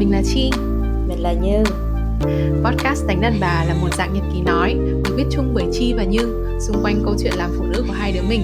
Mình là Chi Mình là Như Podcast Đánh Đàn Bà là một dạng nhật ký nói được viết chung bởi Chi và Như xung quanh câu chuyện làm phụ nữ của hai đứa mình.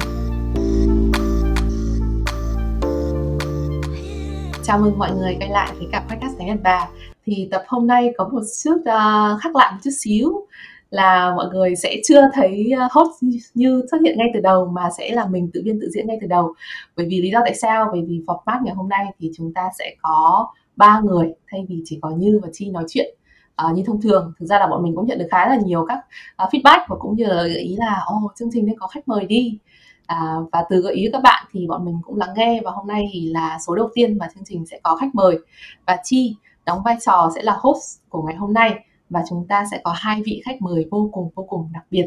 Chào mừng mọi người quay lại với cặp podcast Đánh Đàn Bà. Thì tập hôm nay có một chút uh, khác lạ một chút xíu là mọi người sẽ chưa thấy ờ, host như xuất hiện ngay từ đầu mà sẽ là mình tự biên tự diễn ngay từ đầu bởi vì lý do tại sao bởi vì format ngày hôm nay thì chúng ta sẽ có ba người thay vì chỉ có như và chi nói chuyện à, như thông thường. Thực ra là bọn mình cũng nhận được khá là nhiều các uh, feedback và cũng như là gợi ý là ô oh, chương trình nên có khách mời đi. À, và từ gợi ý các bạn thì bọn mình cũng lắng nghe và hôm nay thì là số đầu tiên mà chương trình sẽ có khách mời. Và chi đóng vai trò sẽ là host của ngày hôm nay và chúng ta sẽ có hai vị khách mời vô cùng vô cùng đặc biệt.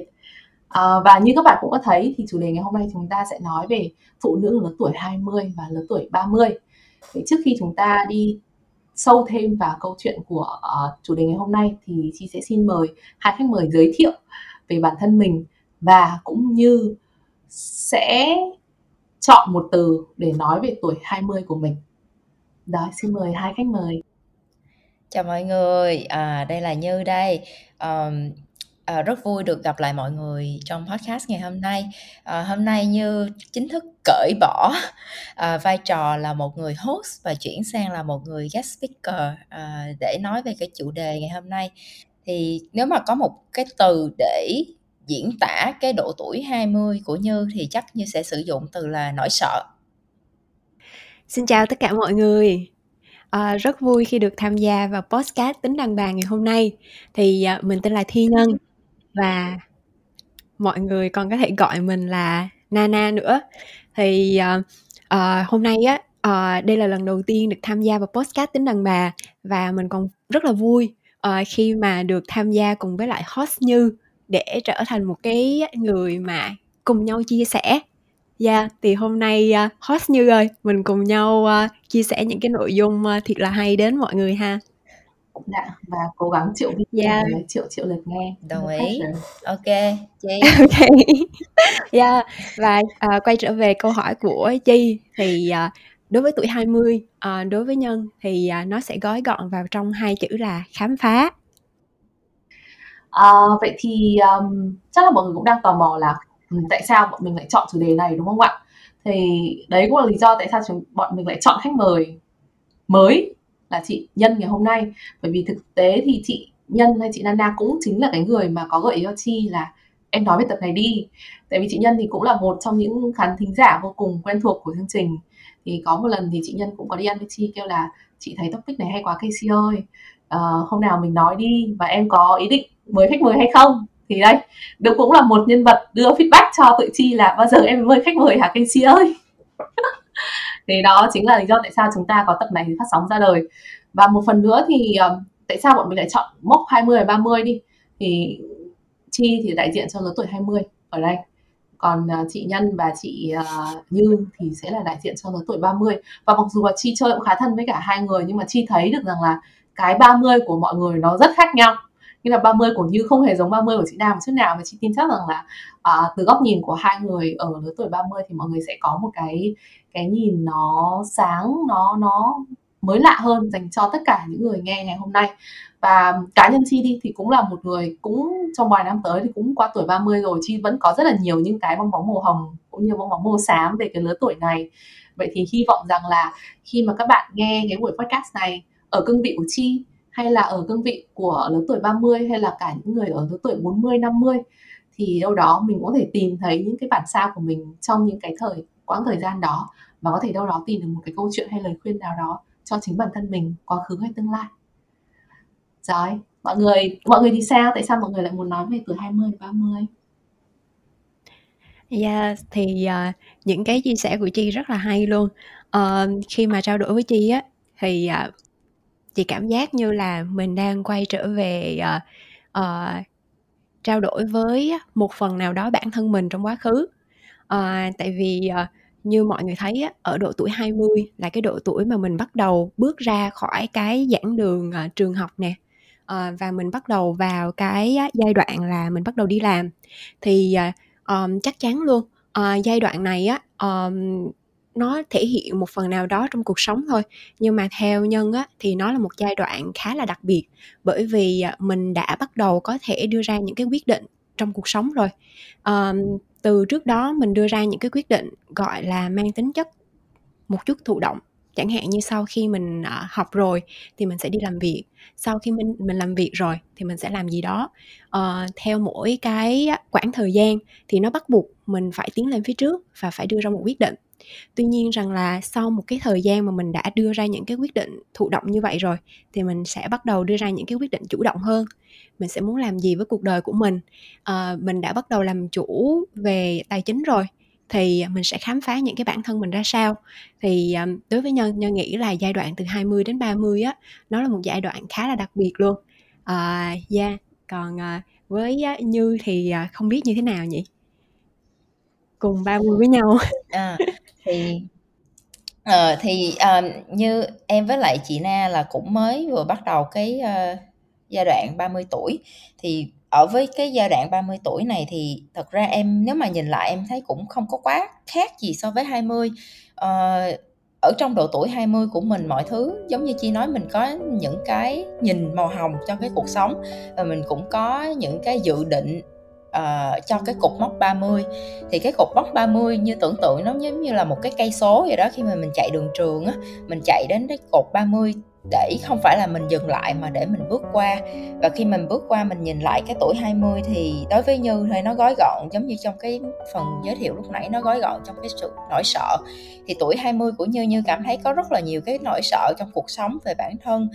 À, và như các bạn cũng có thấy thì chủ đề ngày hôm nay chúng ta sẽ nói về phụ nữ lớn tuổi 20 và lớn tuổi 30 vậy trước khi chúng ta đi sâu thêm vào câu chuyện của uh, chủ đề ngày hôm nay thì chị sẽ xin mời hai khách mời giới thiệu về bản thân mình và cũng như sẽ chọn một từ để nói về tuổi 20 của mình. Đó, xin mời hai khách mời. Chào mọi người, à, đây là Như đây. Um, à, rất vui được gặp lại mọi người trong podcast ngày hôm nay. À, hôm nay Như chính thức cởi bỏ à, vai trò là một người host và chuyển sang là một người guest speaker à, để nói về cái chủ đề ngày hôm nay. Thì nếu mà có một cái từ để diễn tả cái độ tuổi 20 của Như thì chắc Như sẽ sử dụng từ là nỗi sợ. Xin chào tất cả mọi người. À, rất vui khi được tham gia vào podcast tính đàn bà ngày hôm nay. Thì à, mình tên là Thi Ngân và mọi người còn có thể gọi mình là Nana nữa. Thì uh, uh, hôm nay á uh, đây là lần đầu tiên được tham gia vào podcast tính đàn bà và mình còn rất là vui uh, khi mà được tham gia cùng với lại host Như để trở thành một cái người mà cùng nhau chia sẻ Dạ, yeah, thì hôm nay uh, host Như ơi, mình cùng nhau uh, chia sẻ những cái nội dung uh, thiệt là hay đến mọi người ha. Dạ, và cố gắng triệu video yeah. triệu triệu lượt nghe. Đồng ý. Ok, Chi. ok. Dạ, yeah. và uh, quay trở về câu hỏi của Chi thì uh, đối với tuổi 20, uh, đối với Nhân thì uh, nó sẽ gói gọn vào trong hai chữ là khám phá. Uh, vậy thì um, chắc là mọi người cũng đang tò mò là tại sao bọn mình lại chọn chủ đề này đúng không ạ thì đấy cũng là lý do tại sao chúng bọn mình lại chọn khách mời mới là chị Nhân ngày hôm nay. Bởi vì thực tế thì chị Nhân hay chị Nana cũng chính là cái người mà có gợi ý cho Chi là em nói về tập này đi. Tại vì chị Nhân thì cũng là một trong những khán thính giả vô cùng quen thuộc của chương trình. Thì có một lần thì chị Nhân cũng có đi ăn với Chi kêu là chị thấy topic này hay quá Casey ơi. Uh, hôm nào mình nói đi và em có ý định mời khách mời hay không? Thì đây được cũng là một nhân vật đưa feedback cho tụi chi là bao giờ em mời khách mời hả Casey ơi? thì đó chính là lý do tại sao chúng ta có tập này phát sóng ra đời. Và một phần nữa thì um, tại sao bọn mình lại chọn mốc 20 và 30 đi? Thì chi thì đại diện cho lứa tuổi 20 ở đây. Còn uh, chị Nhân và chị uh, Như thì sẽ là đại diện cho lứa tuổi 30 và mặc dù là Chi chơi cũng khá thân với cả hai người nhưng mà Chi thấy được rằng là cái 30 của mọi người nó rất khác nhau nhưng là 30 của Như không hề giống 30 của chị Nam. Một chút nào và chị tin chắc rằng là à, từ góc nhìn của hai người ở lứa tuổi 30 thì mọi người sẽ có một cái cái nhìn nó sáng nó nó mới lạ hơn dành cho tất cả những người nghe ngày hôm nay. Và cá nhân chi đi thì cũng là một người cũng trong vài năm tới thì cũng qua tuổi 30 rồi. Chi vẫn có rất là nhiều những cái bong bóng màu hồng cũng như bong bóng màu xám về cái lứa tuổi này. Vậy thì hy vọng rằng là khi mà các bạn nghe cái buổi podcast này ở cương vị của chi hay là ở cương vị của lớn tuổi 30 hay là cả những người ở lứa tuổi 40 50 thì đâu đó mình có thể tìm thấy những cái bản sao của mình trong những cái thời quãng thời gian đó và có thể đâu đó tìm được một cái câu chuyện hay lời khuyên nào đó cho chính bản thân mình quá khứ hay tương lai. Rồi mọi người mọi người thì sao? Tại sao mọi người lại muốn nói về tuổi 20 30 Yeah, thì uh, những cái chia sẻ của Chi rất là hay luôn. Uh, khi mà trao đổi với Chi á thì uh, chị cảm giác như là mình đang quay trở về uh, uh, trao đổi với một phần nào đó bản thân mình trong quá khứ. Uh, tại vì uh, như mọi người thấy ở độ tuổi 20 là cái độ tuổi mà mình bắt đầu bước ra khỏi cái giảng đường uh, trường học nè. Uh, và mình bắt đầu vào cái giai đoạn là mình bắt đầu đi làm. Thì uh, um, chắc chắn luôn uh, giai đoạn này á um, nó thể hiện một phần nào đó trong cuộc sống thôi. Nhưng mà theo nhân á thì nó là một giai đoạn khá là đặc biệt. Bởi vì à, mình đã bắt đầu có thể đưa ra những cái quyết định trong cuộc sống rồi. À, từ trước đó mình đưa ra những cái quyết định gọi là mang tính chất một chút thụ động. Chẳng hạn như sau khi mình à, học rồi thì mình sẽ đi làm việc. Sau khi mình mình làm việc rồi thì mình sẽ làm gì đó. À, theo mỗi cái quãng thời gian thì nó bắt buộc mình phải tiến lên phía trước và phải đưa ra một quyết định tuy nhiên rằng là sau một cái thời gian mà mình đã đưa ra những cái quyết định thụ động như vậy rồi thì mình sẽ bắt đầu đưa ra những cái quyết định chủ động hơn. Mình sẽ muốn làm gì với cuộc đời của mình? À, mình đã bắt đầu làm chủ về tài chính rồi thì mình sẽ khám phá những cái bản thân mình ra sao? Thì ờ, đối với nhân nhân nghĩ là giai đoạn từ 20 đến 30 á nó là một giai đoạn khá là đặc biệt luôn. À yeah còn uh, với như thì uh, không biết như thế nào nhỉ? Cùng 30 với nhau. À, thì uh, thì uh, như em với lại chị Na là cũng mới vừa bắt đầu cái uh, giai đoạn 30 tuổi. Thì ở với cái giai đoạn 30 tuổi này thì thật ra em nếu mà nhìn lại em thấy cũng không có quá khác gì so với 20 ờ, ở trong độ tuổi 20 của mình mọi thứ giống như Chi nói mình có những cái nhìn màu hồng cho cái cuộc sống và mình cũng có những cái dự định Ờ, uh, cho cái cột mốc 30 thì cái cột mốc 30 như tưởng tượng nó giống như là một cái cây số vậy đó khi mà mình chạy đường trường á mình chạy đến cái cột 30 để không phải là mình dừng lại mà để mình bước qua. Và khi mình bước qua mình nhìn lại cái tuổi 20 thì đối với Như thì nó gói gọn giống như trong cái phần giới thiệu lúc nãy nó gói gọn trong cái sự nỗi sợ. Thì tuổi 20 của Như Như cảm thấy có rất là nhiều cái nỗi sợ trong cuộc sống về bản thân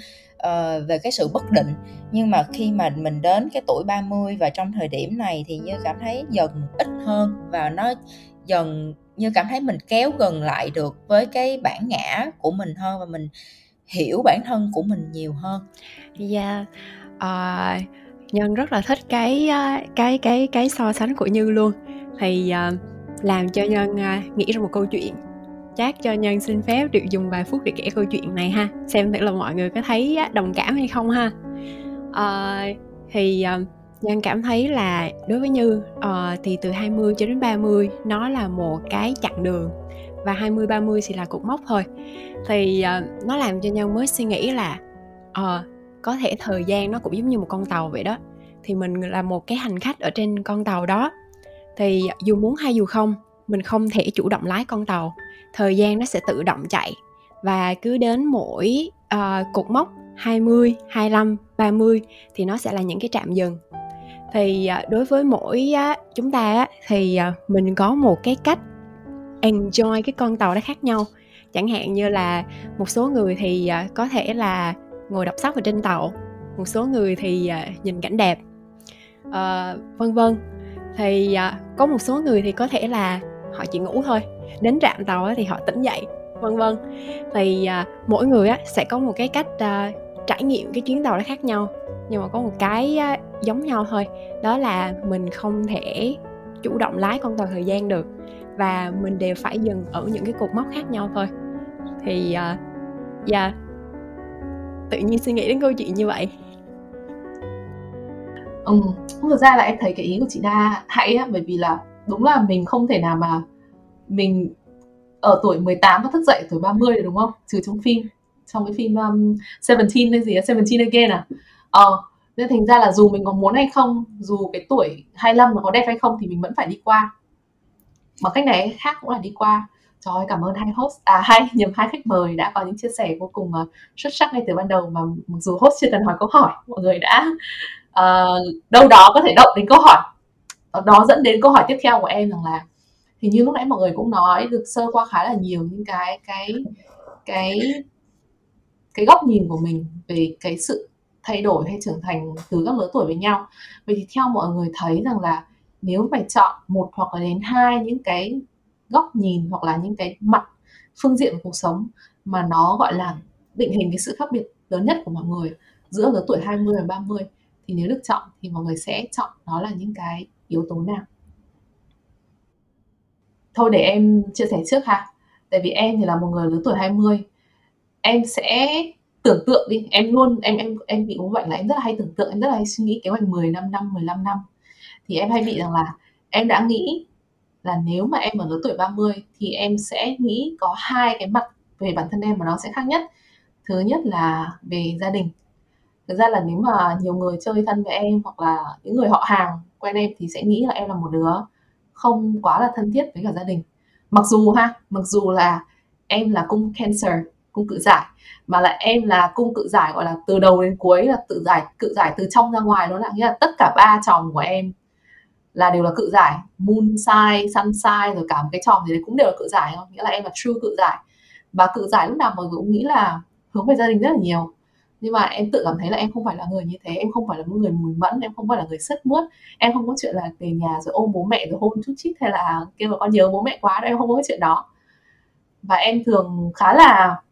uh, về cái sự bất định. Nhưng mà khi mà mình đến cái tuổi 30 và trong thời điểm này thì Như cảm thấy dần ít hơn và nó dần như cảm thấy mình kéo gần lại được với cái bản ngã của mình hơn và mình hiểu bản thân của mình nhiều hơn. Yeah uh, nhân rất là thích cái ờ, cái cái cái so sánh của như luôn. Thì uh, làm cho nhân uh, nghĩ ra một câu chuyện chắc cho nhân xin phép được dùng vài phút để kể câu chuyện này ha. Xem thử là mọi người có thấy đồng cảm hay không ha. À, thì ờ, nhân cảm thấy là đối với như uh, thì từ 20 cho đến 30 nó là một cái chặng đường. Và 20 30 thì là cột mốc thôi. Thì uh, nó làm cho nhân mới suy nghĩ là uh, có thể thời gian nó cũng giống như một con tàu vậy đó. Thì mình là một cái hành khách ở trên con tàu đó. Thì dù muốn hay dù không mình không thể chủ động lái con tàu thời gian nó sẽ tự động chạy. Và cứ đến mỗi uh, cột mốc 20, 25, 30 thì nó sẽ là những cái trạm dừng. Thì uh, đối với mỗi uh, chúng ta uh, thì uh, mình có một cái cách enjoy cái con tàu đó khác nhau. Chẳng hạn như là một số người thì uh, có thể là ngồi đọc sách ở trên tàu một số người thì uh, nhìn cảnh đẹp uh, vân vân. Thì uh, có một số người thì có thể là họ chỉ ngủ thôi đến trạm tàu thì họ tỉnh dậy vân vân. Thì à, mỗi người á, sẽ có một cái cách à, trải nghiệm cái chuyến tàu nó khác nhau nhưng mà có một cái giống nhau thôi. Đó là mình không thể chủ động lái con tàu thời gian được và mình đều phải dừng ở những cái cột mốc khác nhau thôi. Thì uh, yeah tự nhiên suy nghĩ đến câu chuyện như vậy. Ừ thực ra là em thấy cái ý của chị đa hãy á bởi vì là đúng là mình không thể nào mà mình ở tuổi 18 và thức dậy ở tuổi 30 đúng không? Trừ trong phim trong cái phim um, Seventeen hay gì á Seventeen Again à? Ờ nên thành ra là dù mình có muốn hay không dù cái tuổi 25 nó có đẹp hay không thì mình vẫn phải đi qua. Mà cách này khác cũng là đi qua. Trời ơi, cảm ơn hai host, à hai nhầm hai khách mời đã có những chia sẻ vô cùng uh, xuất sắc ngay từ ban đầu mà mặc dù host chưa cần hỏi câu hỏi, mọi người đã uh, đâu đó có thể động đến câu hỏi. Đó dẫn đến câu hỏi tiếp theo của em rằng là thì như lúc nãy mọi người cũng nói được sơ qua khá là nhiều những cái cái cái cái góc nhìn của mình về cái sự thay đổi hay trưởng thành từ các lứa tuổi với nhau. Vậy thì theo mọi người thấy rằng là nếu phải chọn một hoặc là đến hai những cái góc nhìn hoặc là những cái mặt, phương diện của cuộc sống mà nó gọi là định hình cái sự khác biệt lớn nhất của mọi người giữa lứa tuổi 20 và 30 thì nếu được chọn thì mọi người sẽ chọn nó là những cái yếu tố nào thôi để em chia sẻ trước ha. Tại vì em thì là một người lớn tuổi 20 em sẽ tưởng tượng đi, em luôn, em em em bị ốm bệnh là em rất là hay tưởng tượng, em rất là hay suy nghĩ kế hoạch 10 năm năm 15 năm. Thì em hay bị rằng là em đã nghĩ là nếu mà em ở lứa tuổi 30 thì em sẽ nghĩ có hai cái mặt về bản thân em mà nó sẽ khác nhất. Thứ nhất là về gia đình. Thực ra là nếu mà nhiều người chơi thân với em hoặc là những người họ hàng quen em thì sẽ nghĩ là em là một đứa không quá là thân thiết với cả gia đình. Mặc dù ha mặc dù là em là cung cancer cung cự giải mà lại em là cung cự giải gọi là từ đầu đến cuối là tự giải cự giải từ trong ra ngoài đó là nghĩa là tất cả ba chồng của em là đều là cự giải moon Sai, sun Sai rồi cả một cái chồng gì đấy cũng đều là cự giải không nghĩa là em là true cự giải. Và cự giải lúc nào mọi người cũng nghĩ là hướng về gia đình rất là nhiều nhưng mà em tự cảm thấy là em không phải là người như thế, em không phải là một người mùi mẫn, em không phải là người sứt muốt em không có chuyện là về nhà rồi ôm bố mẹ rồi hôn chút chít hay là kêu là con nhớ bố mẹ quá đâu, em không có cái chuyện đó. Và em thường khá là,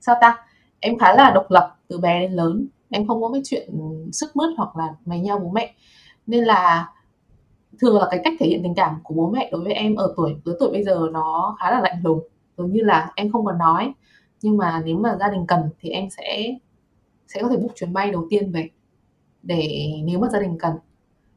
sao ta, em khá là độc lập từ bé đến lớn. Em không có cái chuyện sức mướt hoặc là mày nhau bố mẹ. Nên là thường là cái cách thể hiện tình cảm của bố mẹ đối với em ở tuổi, lứa tuổi bây giờ nó khá là lạnh lùng. Giống như là em không còn nói, nhưng mà nếu mà gia đình cần thì em sẽ sẽ có thể book chuyến bay đầu tiên về để nếu mà gia đình cần.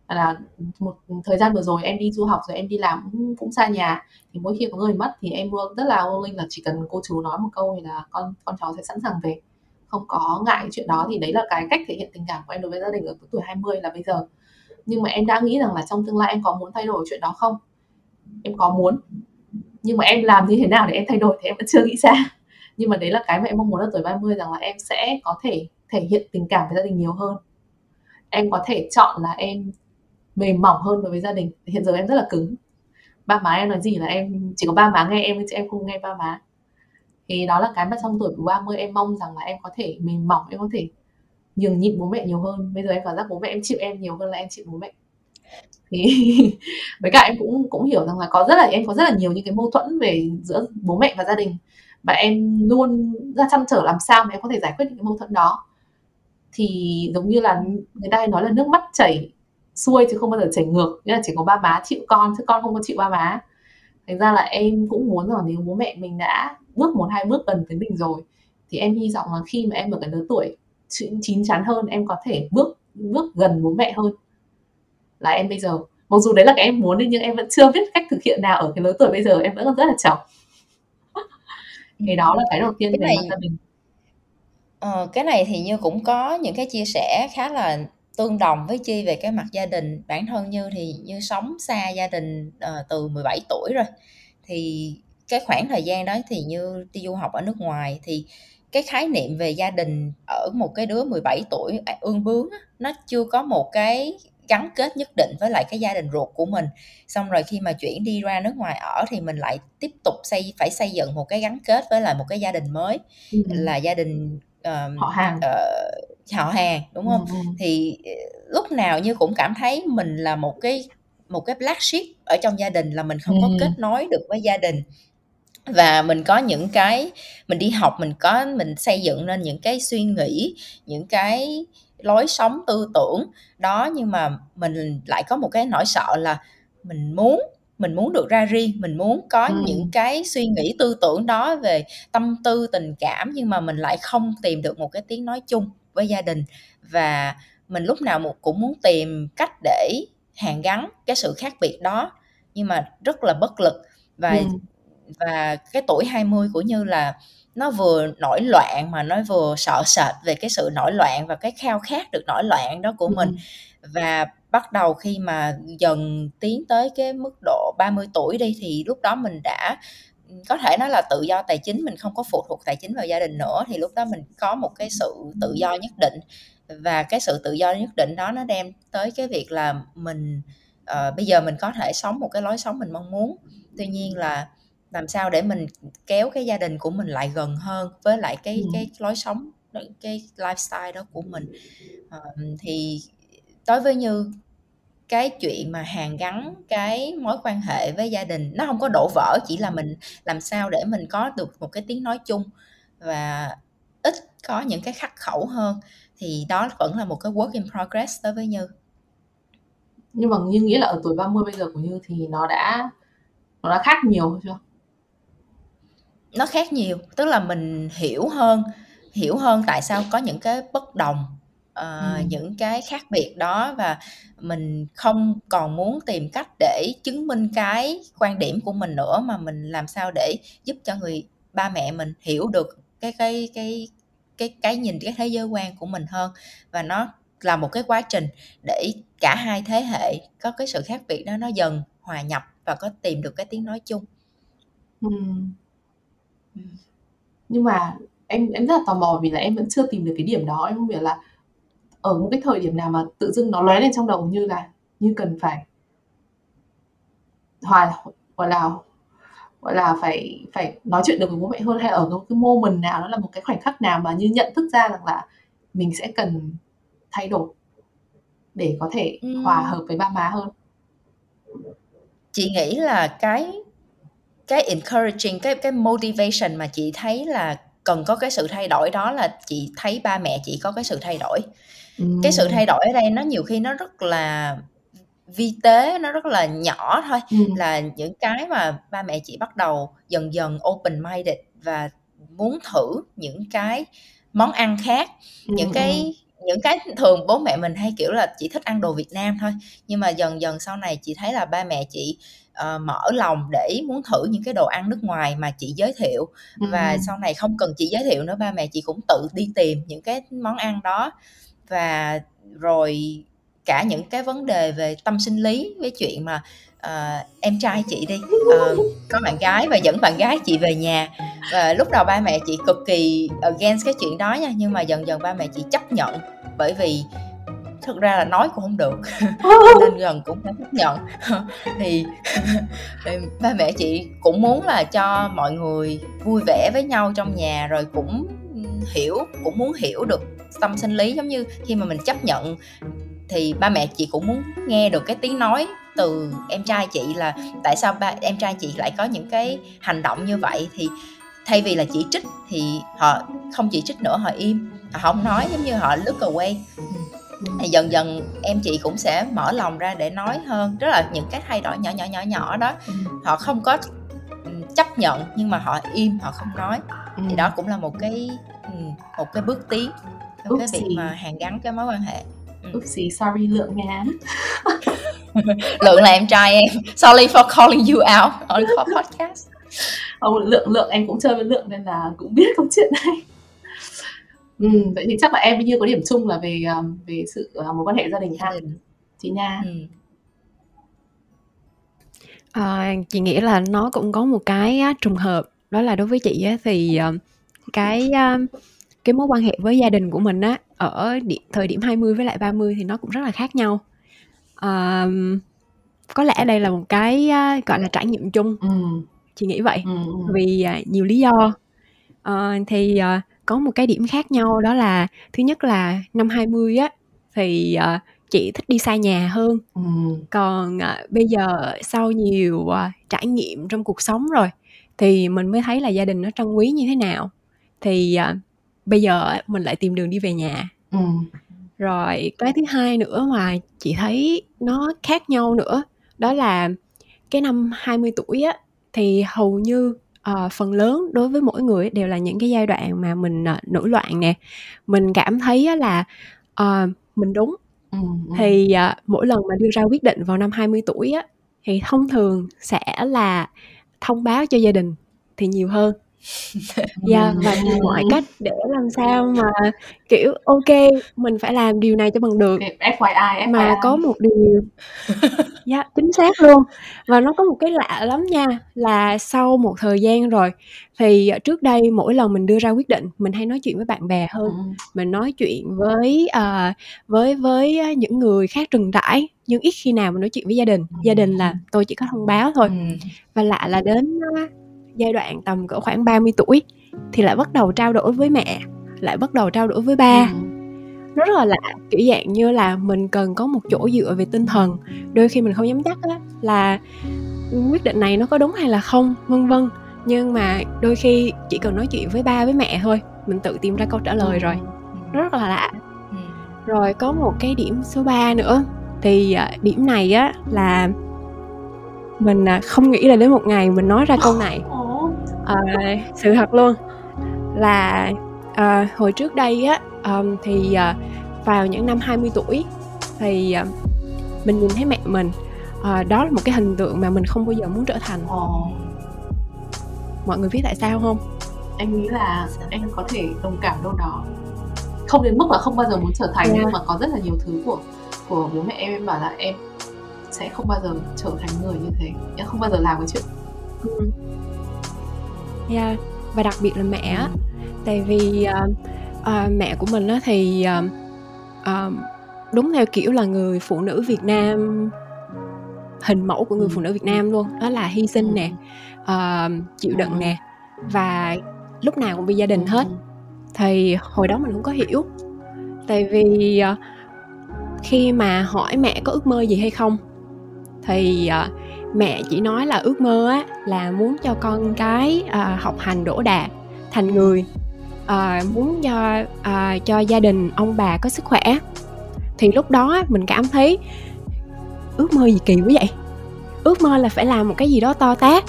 Là một thời gian vừa rồi em đi du học rồi em đi làm cũng, cũng xa nhà thì mỗi khi có người mất thì em luôn rất là willing là chỉ cần cô chú nói một câu thì là con con cháu sẽ sẵn sàng về. Không có ngại chuyện đó thì đấy là cái cách thể hiện tình cảm của em đối với gia đình ở tuổi 20 là bây giờ. Nhưng mà em đã nghĩ rằng là trong tương lai em có muốn thay đổi chuyện đó không? Em có muốn. Nhưng mà em làm như thế nào để em thay đổi thì em vẫn chưa nghĩ ra. Nhưng mà đấy là cái mà em mong muốn ở tuổi 30 rằng là em sẽ có thể thể hiện tình cảm với gia đình nhiều hơn. Em có thể chọn là em mềm mỏng hơn đối với gia đình. Hiện giờ em rất là cứng. Ba má em nói gì là em, chỉ có ba má nghe em chứ em không nghe ba má. Thì đó là cái mà trong tuổi 30 em mong rằng là em có thể mềm mỏng, em có thể nhường nhịn bố mẹ nhiều hơn. Bây giờ em cảm giác bố mẹ em chịu em nhiều hơn là em chịu bố mẹ. Thì với cả em cũng cũng hiểu rằng là có rất là, em có rất là nhiều những cái mâu thuẫn về giữa bố mẹ và gia đình. Và em luôn ra chăn trở làm sao mà em có thể giải quyết những cái mâu thuẫn đó thì giống như là người ta hay nói là nước mắt chảy xuôi chứ không bao giờ chảy ngược. Nghĩa là chỉ có ba má chịu con chứ con không có chịu ba má. Thành ra là em cũng muốn rằng nếu bố mẹ mình đã bước một hai bước gần tới mình rồi thì em hy vọng là khi mà em ở cái lứa tuổi chín chắn hơn em có thể bước bước gần bố mẹ hơn là em bây giờ. Mặc dù đấy là cái em muốn nhưng em vẫn chưa biết cách thực hiện nào ở cái lứa tuổi bây giờ em vẫn còn rất là chậm thì đó là cái đầu tiên cái này gia đình ờ, cái này thì như cũng có những cái chia sẻ khá là tương đồng với chi về cái mặt gia đình. Bản thân như thì như sống xa gia đình uh, từ 17 tuổi rồi. Thì cái khoảng thời gian đó thì như đi du học ở nước ngoài thì cái khái niệm về gia đình ở một cái đứa 17 tuổi à, ương bướng nó chưa có một cái gắn kết nhất định với lại cái gia đình ruột của mình. Xong rồi khi mà chuyển đi ra nước ngoài ở thì mình lại tiếp tục xây phải xây dựng một cái gắn kết với lại một cái gia đình mới. Ừ. là gia đình uh, họ hàng uh, họ hàng đúng không ừ. thì ờ, lúc nào như cũng cảm thấy mình là một cái một cái black sheep ở trong gia đình là mình không ừ. có kết nối được với gia đình và mình có những cái mình đi học mình có mình xây dựng nên những cái suy nghĩ những cái lối sống tư tưởng đó nhưng mà mình lại có một cái nỗi sợ là mình muốn mình muốn được ra riêng mình muốn có ừ. những cái suy nghĩ tư tưởng đó về tâm tư tình cảm nhưng mà mình lại không tìm được một cái tiếng nói chung với gia đình và mình lúc nào cũng muốn tìm cách để hàn gắn cái sự khác biệt đó nhưng mà rất là bất lực và ừ. và cái tuổi 20 của Như là nó vừa nổi loạn mà nó vừa sợ sệt về cái sự nổi loạn và cái khao khát được nổi loạn đó của mình và bắt đầu khi mà dần tiến tới cái mức độ 30 tuổi đi thì lúc đó mình đã có thể nói là tự do tài chính mình không có phụ thuộc tài chính vào gia đình nữa thì lúc đó mình có một cái sự tự do nhất định. Và cái sự tự do nhất định đó nó đem tới cái việc là mình uh, bây giờ mình có thể sống một cái lối sống mình mong muốn. Tuy nhiên là làm sao để mình kéo cái gia đình của mình lại gần hơn với lại cái ừ. cái lối sống cái lifestyle đó của mình? Uh, thì đối với như cái chuyện mà hàn gắn cái mối quan hệ với gia đình nó không có đổ vỡ chỉ là mình làm sao để mình có được một cái tiếng nói chung và ít có những cái khắc khẩu hơn thì đó vẫn là một cái work in progress đối với Như. Nhưng mà Như nghĩ là ở tuổi 30 bây giờ của Như thì nó đã nó đã khác nhiều chưa? Nó khác nhiều tức là mình hiểu hơn hiểu hơn tại sao có những cái bất đồng uh, ừ. những cái khác biệt đó và mình không còn muốn tìm cách để chứng minh cái quan điểm của mình nữa mà mình làm sao để giúp cho người ba mẹ mình hiểu được cái cái cái cái cái nhìn cái thế giới quan của mình hơn và nó là một cái quá trình để cả hai thế hệ có cái sự khác biệt đó nó dần hòa nhập và có tìm được cái tiếng nói chung ừ. nhưng mà em em rất là tò mò vì là em vẫn chưa tìm được cái điểm đó em không biết là ở một cái thời điểm nào mà tự dưng nó lóe lên trong đầu như là như cần phải hòa gọi là gọi là phải phải nói chuyện được với bố mẹ hơn hay ở cái moment nào nó là một cái khoảnh khắc nào mà như nhận thức ra rằng là mình sẽ cần thay đổi để có thể hòa hợp với ba má hơn? Chị nghĩ là cái cái encouraging cái cái motivation mà chị thấy là cần có cái sự thay đổi đó là chị thấy ba mẹ chị có cái sự thay đổi ừ. cái sự thay đổi ở đây nó nhiều khi nó rất là vi tế nó rất là nhỏ thôi ừ. là những cái mà ba mẹ chị bắt đầu dần dần open minded và muốn thử những cái món ăn khác ừ. những cái những cái thường bố mẹ mình hay kiểu là chỉ thích ăn đồ Việt Nam thôi nhưng mà dần dần sau này chị thấy là ba mẹ chị uh, mở lòng để muốn thử những cái đồ ăn nước ngoài mà chị giới thiệu. Ừ. và sau này không cần chị giới thiệu nữa ba mẹ chị cũng tự đi tìm những cái món ăn đó. Và rồi cả những cái vấn đề về tâm sinh lý với chuyện mà uh, em trai chị đi uh, có bạn gái và dẫn bạn gái chị về nhà. Và lúc đầu ba mẹ chị cực kỳ against cái chuyện đó nha nhưng mà dần dần ba mẹ chị chấp nhận bởi vì thực ra là nói cũng không được. Nên gần cũng phải chấp nhận. Thì, thì ba mẹ chị cũng muốn là cho mọi người vui vẻ với nhau trong nhà rồi cũng hiểu cũng muốn hiểu được tâm sinh lý. Giống như khi mà mình chấp nhận thì ba mẹ chị cũng muốn nghe được cái tiếng nói từ em trai chị là tại sao ba em trai chị lại có những cái hành động như vậy. Thì thay vì là chỉ trích thì họ không chỉ trích nữa họ im họ không nói. Giống như họ look away thì dần dần em chị cũng sẽ mở lòng ra để nói hơn. Rất là những cái thay đổi nhỏ nhỏ nhỏ nhỏ đó họ không có chấp nhận nhưng mà họ im họ không nói. Thì đó cũng là một cái một cái bước tiến trong cái việc mà hàn gắn cái mối quan hệ. Oopsie, sorry Lượng nha Lượng là em trai em. Sorry for calling you out on the podcast. Không, Lượng, Lượng em cũng chơi với Lượng nên là cũng biết câu chuyện này ừ, Vậy thì chắc là em như có điểm chung là về um, về sự uh, mối quan hệ gia đình ha Chị Nha ừ. À, chị nghĩ là nó cũng có một cái trùng hợp đó là đối với chị á, thì uh, cái cái mối quan hệ với gia đình của mình á ở điểm, thời điểm 20 với lại 30 thì nó cũng rất là khác nhau à, có lẽ đây là một cái gọi là trải nghiệm chung ừ. chị nghĩ vậy ừ. vì uh, nhiều lý do uh, thì có một cái điểm khác nhau đó là thứ nhất là năm 20 á thì uh, chị thích đi xa nhà hơn ừ. còn uh, bây giờ sau nhiều uh, trải nghiệm trong cuộc sống rồi thì mình mới thấy là gia đình nó trân quý như thế nào thì uh, bây giờ mình lại tìm đường đi về nhà ừ. rồi cái thứ hai nữa mà chị thấy nó khác nhau nữa đó là cái năm 20 tuổi á thì hầu như uh, phần lớn đối với mỗi người đều là những cái giai đoạn mà mình uh, nổi loạn nè. Mình cảm thấy á, là uh, mình đúng. Thì uh, mỗi lần mà đưa ra quyết định vào năm 20 tuổi á thì thông thường sẽ là thông báo cho gia đình thì nhiều hơn yeah, và mọi cách để làm sao mà kiểu ok mình phải làm điều này cho bằng được. FYI, FYI. mà có một điều dạ yeah, chính xác luôn. Và nó có một cái lạ lắm nha là sau một thời gian rồi thì trước đây mỗi lần mình đưa ra quyết định mình hay nói chuyện với bạn bè hơn. Ừ. mình nói chuyện với uh, với với những người khác trừng trải nhưng ít khi nào mình nói chuyện với gia đình. Gia đình là tôi chỉ có thông báo thôi. Ừ. và lạ là đến giai đoạn tầm cỡ khoảng 30 tuổi thì lại bắt đầu trao đổi với mẹ lại bắt đầu trao đổi với ba. Ừ. nó rất là lạ kiểu dạng như là mình cần có một chỗ dựa về tinh thần. Đôi khi mình không dám chắc á, là quyết định này nó có đúng hay là không vân vân. Nhưng mà đôi khi chỉ cần nói chuyện với ba với mẹ thôi mình tự tìm ra câu trả lời rồi. Nó rất là lạ. Ừ. rồi có một cái điểm số 3 nữa thì à, điểm này á là mình à, không nghĩ là đến một ngày mình nói ra câu này à, sự thật luôn là à, hồi trước đây á um, thì à, vào những năm 20 tuổi thì uh, mình nhìn thấy mẹ mình uh, đó là một cái hình tượng mà mình không bao giờ muốn trở thành. Ồ, mọi người biết tại sao không? Em nghĩ là em có thể đồng cảm đâu đó. Không đến mức là không bao giờ muốn trở thành Yeah. nhưng mà có rất là nhiều thứ của của bố mẹ em em bảo là em sẽ không bao giờ trở thành người như thế em không bao giờ làm cái chuyện. Ừ. yeah. và đặc biệt là mẹ tại vì uh, uh, mẹ của mình á thì uh, uh, đúng theo kiểu là người phụ nữ Việt Nam hình mẫu của người Ừ. phụ nữ Việt Nam luôn đó là hy sinh nè uh, chịu đựng Ừ. nè và lúc nào cũng vì gia đình hết thì hồi đó mình không có hiểu tại vì ờ, khi mà hỏi mẹ có ước mơ gì hay không thì ờ, mẹ chỉ nói là ước mơ á là muốn cho con cái à, học hành đỗ đạt thành người. À, muốn cho à, ờ, cho gia đình ông bà có sức khỏe. Thì lúc đó mình cảm thấy ước mơ gì kỳ quá vậy? Ước mơ là phải làm một cái gì đó to tát.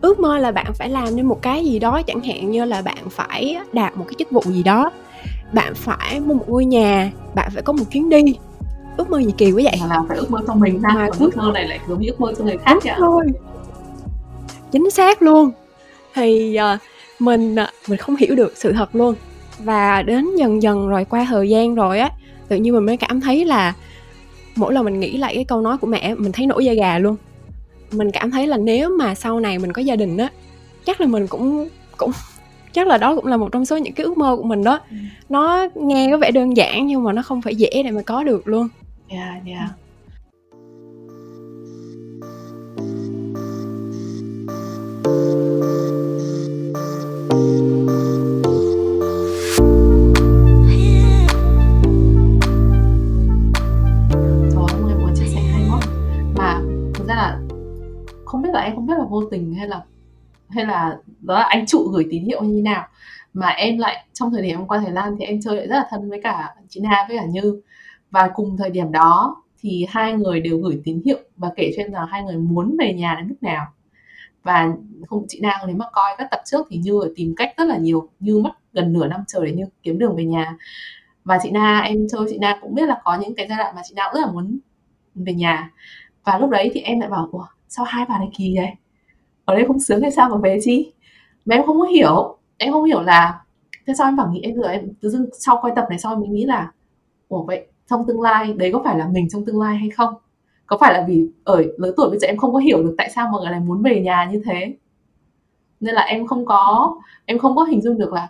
Ước mơ là bạn phải làm nên một cái gì đó chẳng hạn như là bạn phải đạt một cái chức vụ gì đó. Bạn phải mua một ngôi nhà bạn phải có một chuyến đi ước mơ gì kỳ quá vậy? Mà làm phải ước mơ cho mình ha Mà ước mơ này lại như ước mơ cho người khác vậy thôi chính xác luôn. Thì à, mình à, mình không hiểu được sự thật luôn. Và đến dần dần rồi qua thời gian rồi á tự nhiên mình mới cảm thấy là mỗi lần mình nghĩ lại cái câu nói của mẹ mình thấy nổi da gà luôn. Mình cảm thấy là nếu mà sau này mình có gia đình á chắc là mình cũng cũng chắc là đó cũng là một trong số những cái ước mơ của mình đó. Ừ. nó nghe có vẻ đơn giản nhưng mà nó không phải dễ để mà có được luôn yeah, thực ra là không biết là em không biết là vô tình hay là hay là đó là anh trụ gửi tín hiệu như nào. Mà em lại trong thời điểm em qua Thái Lan thì em chơi lại rất là thân với cả chị Na với cả Như và cùng thời điểm đó thì hai người đều gửi tín hiệu và kể cho em rằng hai người muốn về nhà đến mức nào. Và không chị Na nếu mà coi các tập trước thì Như tìm cách rất là nhiều Như mất gần nửa năm trời để Như kiếm đường về nhà. Và chị Na em chơi chị Na cũng biết là có những cái giai đoạn mà chị Na cũng rất là muốn về nhà. Và lúc đấy thì em lại bảo Ủa, sao hai bà này kỳ vậy? Ở đây không sướng hay sao mà về chi? Mà em không có hiểu em không hiểu là thế sao em bảo nghĩ em rồi em tự dưng sau quay tập này sau mình nghĩ là ủa vậy trong tương lai, đấy có phải là mình trong tương lai hay không? Có phải là vì ở lớn tuổi bây giờ em không có hiểu được tại sao mọi người lại muốn về nhà như thế? Nên là em không có, em không có hình dung được là,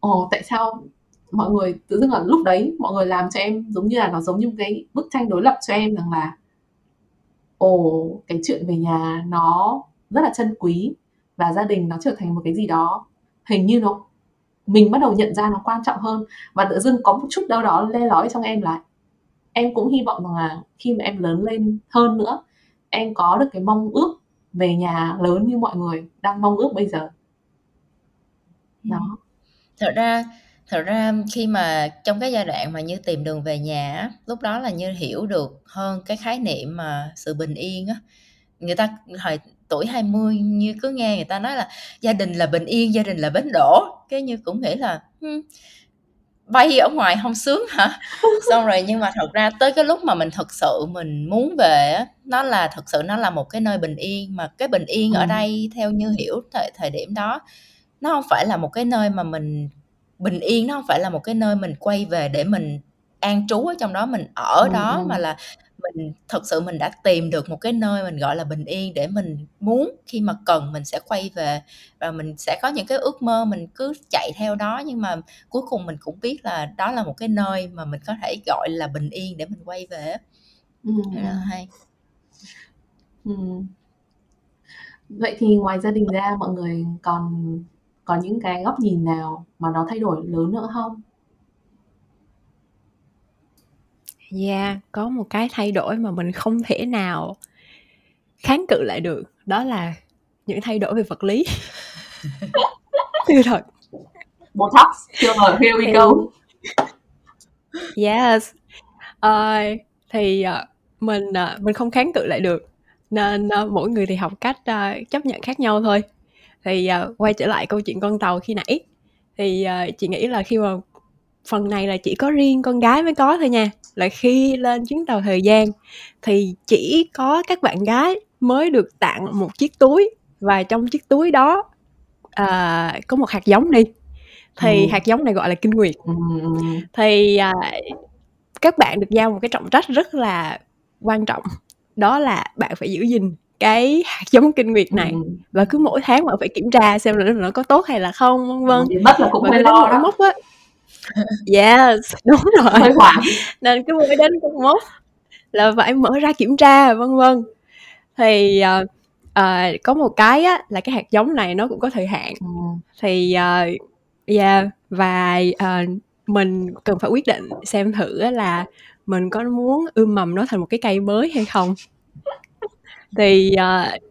ồ, tại sao mọi người, tự dưng là lúc đấy mọi người làm cho em giống như là nó giống như một cái bức tranh đối lập cho em rằng là, ồ, cái chuyện về nhà nó rất là chân quý và gia đình nó trở thành một cái gì đó. Hình như nó mình bắt đầu nhận ra nó quan trọng hơn. Và tự dưng có một chút đâu đó le lói trong em là em cũng hy vọng rằng là khi mà em lớn lên hơn nữa em có được cái mong ước về nhà lớn như mọi người đang mong ước bây giờ. Đó. Thật ra thật ra khi mà trong cái giai đoạn mà như tìm đường về nhà lúc đó là như hiểu được hơn cái khái niệm mà sự bình yên á người ta hồi tuổi 20 như cứ nghe người ta nói là gia đình là bình yên gia đình là bến đỗ cái như cũng nghĩ là "Hmm, bay ở ngoài không sướng hả xong rồi nhưng mà thật ra tới cái lúc mà mình thật sự mình muốn về á nó là thật sự nó là một cái nơi bình yên mà cái bình yên ở Ừ. đây theo như hiểu thời thời điểm đó nó không phải là một cái nơi mà mình bình yên nó không phải là một cái nơi mình quay về để mình an trú ở trong đó mình ở Ừ, đó ừ. mà là mình thật sự mình đã tìm được một cái nơi mình gọi là bình yên để mình muốn khi mà cần mình sẽ quay về và mình sẽ có những cái ước mơ mình cứ chạy theo đó nhưng mà cuối cùng mình cũng biết là đó là một cái nơi mà mình có thể gọi là bình yên để mình quay về ừ. Hay Ừ. Vậy thì ngoài gia đình ra mọi người còn có những cái góc nhìn nào mà nó thay đổi lớn nữa không? Yeah, có một cái thay đổi mà mình không thể nào kháng cự lại được đó là những thay đổi về vật lý. Sự thật. Botox, here, here we go. Yes. Ờ, thì ờ, mình ờ, mình không kháng cự lại được nên ờ, mỗi người thì học cách ờ, chấp nhận khác nhau thôi. Thì ờ, quay trở lại câu chuyện con tàu khi nãy thì ờ, chị nghĩ là khi mà phần này là chỉ có riêng con gái mới có thôi nha. Là khi lên chuyến tàu thời gian thì chỉ có các bạn gái mới được tặng một chiếc túi. Và trong chiếc túi đó à, có một hạt giống đi. Thì ừ. hạt giống này gọi là kinh nguyệt. Ừ. thì à, các bạn được giao một cái trọng trách rất là quan trọng. Đó là bạn phải giữ gìn cái hạt giống kinh nguyệt này. Ừ. và cứ mỗi tháng bạn phải kiểm tra xem là nó có tốt hay là không vân vân. Mất là cũng phải lo đó. mốc á yes đúng rồi. Nên cứ mỗi đến cột mốc là phải mở ra kiểm tra vân vân. Thì uh, uh, có một cái á là cái hạt giống này nó cũng có thời hạn. Ừ. thì uh, yeah và uh, mình cần phải quyết định xem thử là mình có muốn ươm mầm nó thành một cái cây mới hay không. Thì uh,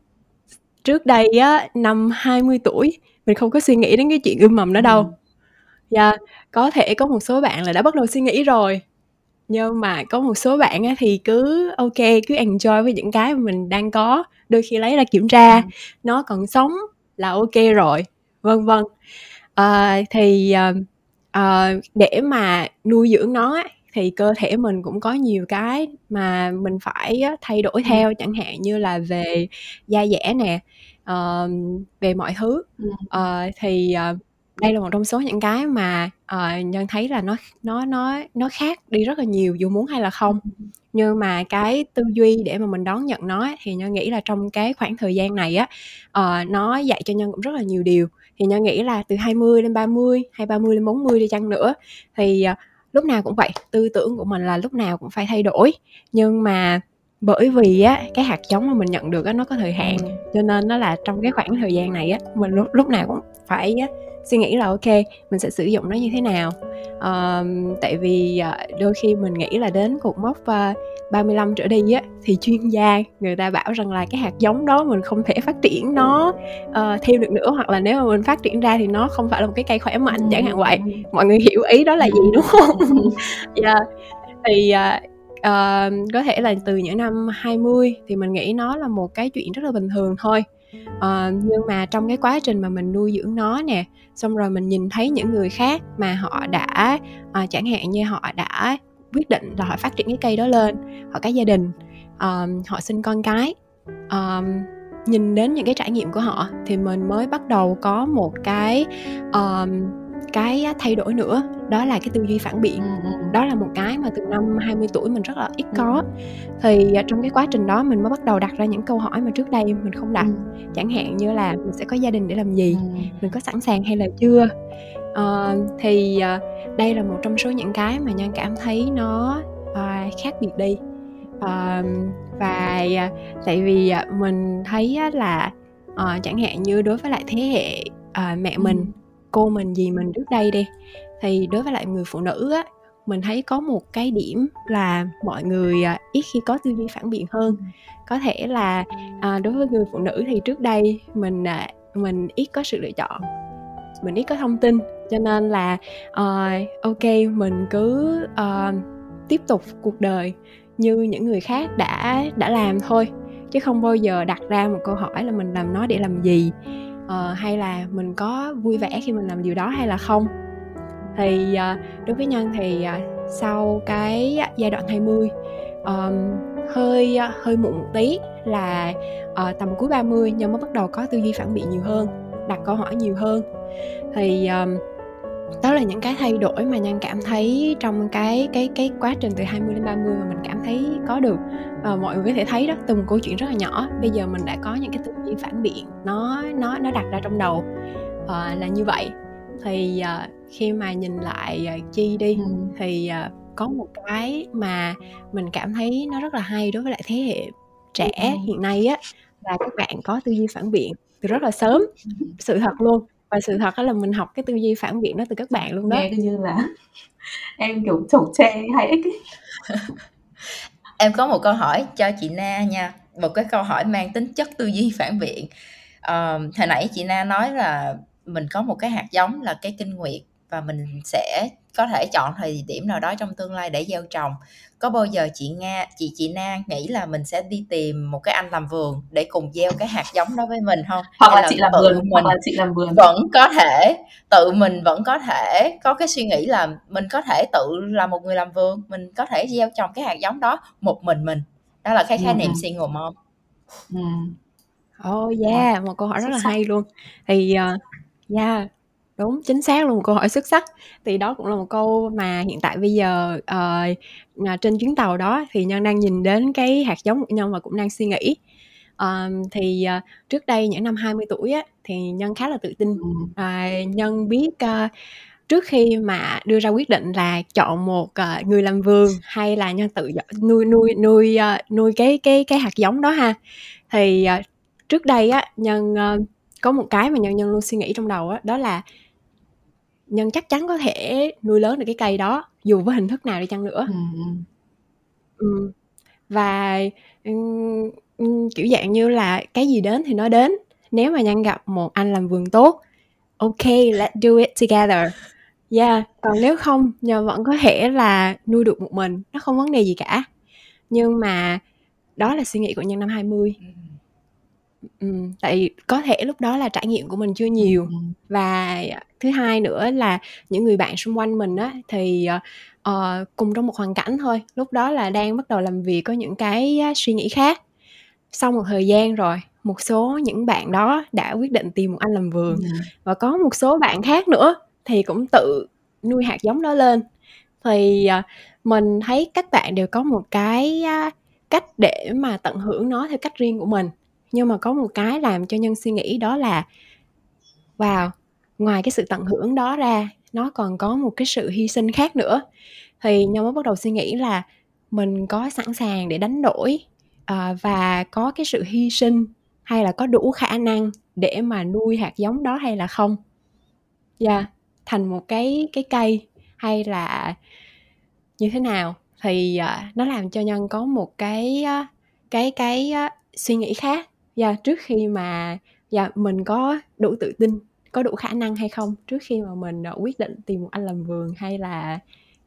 trước đây á năm 20 tuổi mình không có suy nghĩ đến cái chuyện ươm mầm đó đâu. Ừ. yeah, có thể có một số bạn là đã bắt đầu suy nghĩ rồi nhưng mà có một số bạn á, thì cứ ok cứ enjoy với những cái mà mình đang có đôi khi lấy ra kiểm tra ừ. nó còn sống là ok rồi vân vân à, thì uh, để mà nuôi dưỡng nó á, thì cơ thể mình cũng có nhiều cái mà mình phải thay đổi ừ. theo chẳng hạn như là về da dẻ nè uh, về mọi thứ uh, thì uh, đây là một trong số những cái mà uh, nhân thấy là nó nó nó nó khác đi rất là nhiều dù muốn hay là không. Nhưng mà cái tư duy để mà mình đón nhận nó thì nhân nghĩ là trong cái khoảng thời gian này á uh, nó dạy cho nhân cũng rất là nhiều điều. Thì nhân nghĩ là từ 20 đến 30 hay 30 đến 40 đi chăng nữa thì uh, lúc nào cũng vậy tư tưởng của mình là lúc nào cũng phải thay đổi. Nhưng mà bởi vì á cái hạt giống mà mình nhận được á nó có thời hạn cho nên nó là trong cái khoảng thời gian này á mình lúc, lúc nào cũng phải á, suy nghĩ là ok mình sẽ sử dụng nó như thế nào uh, tại vì uh, đôi khi mình nghĩ là đến cột mốc uh, 35 trở đi á thì chuyên gia người ta bảo rằng là cái hạt giống đó mình không thể phát triển nó uh, thêm được nữa hoặc là nếu mà mình phát triển ra thì nó không phải là một cái cây khỏe mạnh chẳng hạn vậy mọi người hiểu ý đó là gì đúng không yeah. Dạ. thì uh, uh, có thể là từ những năm 20 thì mình nghĩ nó là một cái chuyện rất là bình thường thôi à, nhưng mà trong cái quá trình mà mình nuôi dưỡng nó nè xong rồi mình nhìn thấy những người khác mà họ đã à, chẳng hạn như họ đã quyết định là họ phát triển cái cây đó lên họ có gia đình à, họ sinh con cái à, nhìn đến những cái trải nghiệm của họ thì mình mới bắt đầu có một cái um, cái thay đổi nữa. Đó là cái tư duy phản biện. Đó là một cái mà từ năm 20 tuổi mình rất là ít có. thì à, trong cái quá trình đó mình mới bắt đầu đặt ra những câu hỏi mà trước đây mình không đặt. Chẳng hạn như là mình sẽ có gia đình để làm gì? Mình có sẵn sàng hay là chưa? Uh, thì uh, đây là một trong số những cái mà nhân cảm thấy nó uh, khác biệt đi. Uh, và uh, tại vì uh, mình thấy uh, là uh, chẳng hạn như đối với lại thế hệ uh, mẹ mình cô mình gì mình trước đây đi. Thì đối với lại người phụ nữ á mình thấy có một cái điểm là mọi người à, ít khi có tư duy phản biện hơn. Có thể là à, đối với người phụ nữ thì trước đây mình à, mình ít có sự lựa chọn mình ít có thông tin. Cho nên là uh, ok mình cứ uh, tiếp tục cuộc đời như những người khác đã đã làm thôi chứ không bao giờ đặt ra một câu hỏi là mình làm nó để làm gì uh, hay là mình có vui vẻ khi mình làm điều đó hay là không? Thì uh, đối với nhân thì uh, sau cái giai đoạn 20 um, hơi uh, hơi muộn một tí là uh, tầm cuối 30 nhân mới bắt đầu có tư duy phản biện nhiều hơn đặt câu hỏi nhiều hơn. Thì um, đó là những cái thay đổi mà nhân cảm thấy trong cái cái cái quá trình từ 20 đến 30 mà mình cảm thấy có được và mọi người có thể thấy đó từ một câu chuyện rất là nhỏ bây giờ mình đã có những cái tư duy phản biện nó nó nó đặt ra trong đầu uh, là như vậy thì uh, khi mà nhìn lại uh, chi đi ừ. thì uh, có một cái mà mình cảm thấy nó rất là hay đối với lại thế hệ trẻ ừ. hiện nay á là các bạn có tư duy phản biện từ rất là sớm ừ. sự thật luôn và sự thật là mình học cái tư duy phản biện đó từ các bạn luôn đó. Nghe như là em kiểu chồng tre hay ích em có một câu hỏi cho chị Na nha. Một cái câu hỏi mang tính chất tư duy phản biện. Uh, hồi nãy chị Na nói là mình có một cái hạt giống là cái kinh nguyệt và mình sẽ có thể chọn thời điểm nào đó trong tương lai để gieo trồng có bao giờ chị nga chị chị na nghĩ là mình sẽ đi tìm một cái anh làm vườn để cùng gieo cái hạt giống đó với mình không hoặc là, là chị làm vườn mình hoặc là chị làm vườn vẫn có thể tự mình vẫn có thể có cái suy nghĩ là mình có thể tự là một người làm vườn mình có thể gieo trồng cái hạt giống đó một mình mình đó là cái khái niệm ừ. single mom ừ. Oh yeah, một câu hỏi rất là hay luôn. Thì uh, yeah, đúng chính xác luôn một câu hỏi xuất sắc. Thì đó cũng là một câu mà hiện tại bây giờ uh, trên chuyến tàu đó thì nhân đang nhìn đến cái hạt giống của nhân và cũng đang suy nghĩ. Um, thì uh, trước đây những năm 20 tuổi á thì nhân khá là tự tin. Uh, nhân biết uh, trước khi mà đưa ra quyết định là chọn một uh, người làm vườn hay là nhân tự nuôi nuôi nuôi uh, nuôi cái cái cái hạt giống đó ha thì uh, trước đây á nhân uh, có một cái mà nhân nhân luôn suy nghĩ trong đầu á đó, là nhân chắc chắn có thể nuôi lớn được cái cây đó dù với hình thức nào đi chăng nữa. Ừ. Ừ. và um, kiểu dạng như là cái gì đến thì nó đến. Nếu mà nhân gặp một anh làm vườn tốt ok let's do it together. Yeah còn nếu không nhân vẫn có thể là nuôi được một mình nó không vấn đề gì cả. Nhưng mà đó là suy nghĩ của nhân năm 20 ừ Ừm, tại có thể lúc đó là trải nghiệm của mình chưa nhiều và thứ hai nữa là những người bạn xung quanh mình á thì, ờ, ờ, cùng trong một hoàn cảnh thôi, lúc đó là đang bắt đầu làm việc có những cái suy nghĩ khác. Sau một thời gian rồi, một số những bạn đó đã quyết định tìm một anh làm vườn Ừm. và có một số bạn khác nữa thì cũng tự nuôi hạt giống đó lên. Thì, ờ, mình thấy các bạn đều có một cái, cách để mà tận hưởng nó theo cách riêng của mình nhưng mà có một cái làm cho nhân suy nghĩ đó là wow ngoài cái sự tận hưởng đó ra nó còn có một cái sự hy sinh khác nữa. Thì nhân mới bắt đầu suy nghĩ là mình có sẵn sàng để đánh đổi uh, và có cái sự hy sinh hay là có đủ khả năng để mà nuôi hạt giống đó hay là không? Dạ yeah, thành một cái cái cây hay là như thế nào? Thì uh, nó làm cho nhân có một cái uh, cái cái uh, suy nghĩ khác yeah, trước khi mà yeah, mình có đủ tự tin có đủ khả năng hay không trước khi mà mình uh, quyết định tìm một anh làm vườn hay là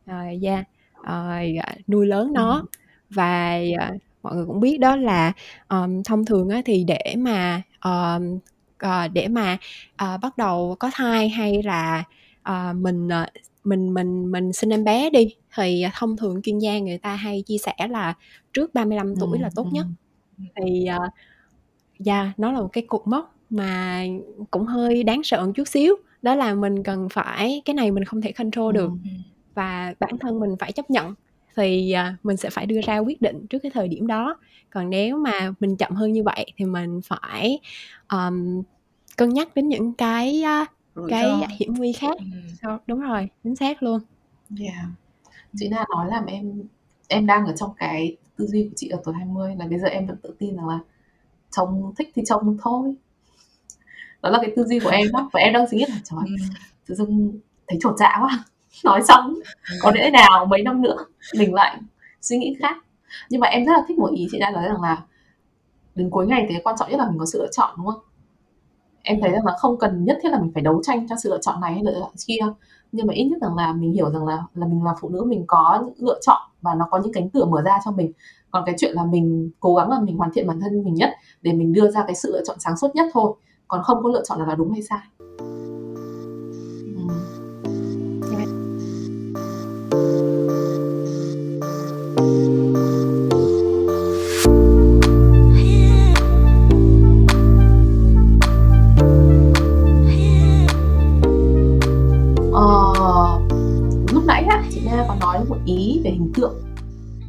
uh, yeah, uh, nuôi lớn nó ừ. và uh, mọi người cũng biết đó là um, thông thường á, thì để mà um, uh, để mà uh, bắt đầu có thai hay là uh, mình uh, mình mình mình sinh em bé đi thì thông thường chuyên gia người ta hay chia sẻ là trước 35 tuổi ừ, là tốt ừ. nhất thì uh, yeah, nó là một cái cột mốc mà cũng hơi đáng sợ một chút xíu. Đó là mình cần phải cái này mình không thể control được. Và bản thân mình phải chấp nhận. Thì uh, mình sẽ phải đưa ra quyết định trước cái thời điểm đó. Còn nếu mà mình chậm hơn như vậy thì mình phải um, cân nhắc đến những cái uh, cái hiểm nguy khác. Ừ. đúng rồi chính xác luôn. Yeah. chị Na nói làm em em đang ở trong cái tư duy của chị ở tuổi 20 là bây giờ em vẫn tự tin rằng là chồng thích thì chồng thôi. Đó là cái tư duy của em đó và em đang suy nghĩ là trời ừ. tự dưng thấy trột dạ quá. Nói xong có lẽ nào mấy năm nữa mình lại suy nghĩ khác. Nhưng mà em rất là thích một ý chị đã nói rằng là đến cuối ngày thì quan trọng nhất là mình có sự lựa chọn đúng không? Em thấy rằng là không cần nhất thiết là mình phải đấu tranh cho sự lựa chọn này hay lựa chọn kia. Nhưng mà ít nhất rằng là mình hiểu rằng là là mình là phụ nữ mình có những lựa chọn và nó có những cánh cửa mở ra cho mình. Còn cái chuyện là mình cố gắng là mình hoàn thiện bản thân mình nhất để mình đưa ra cái sự lựa chọn sáng suốt nhất thôi. Còn không có lựa chọn là, là đúng hay sai.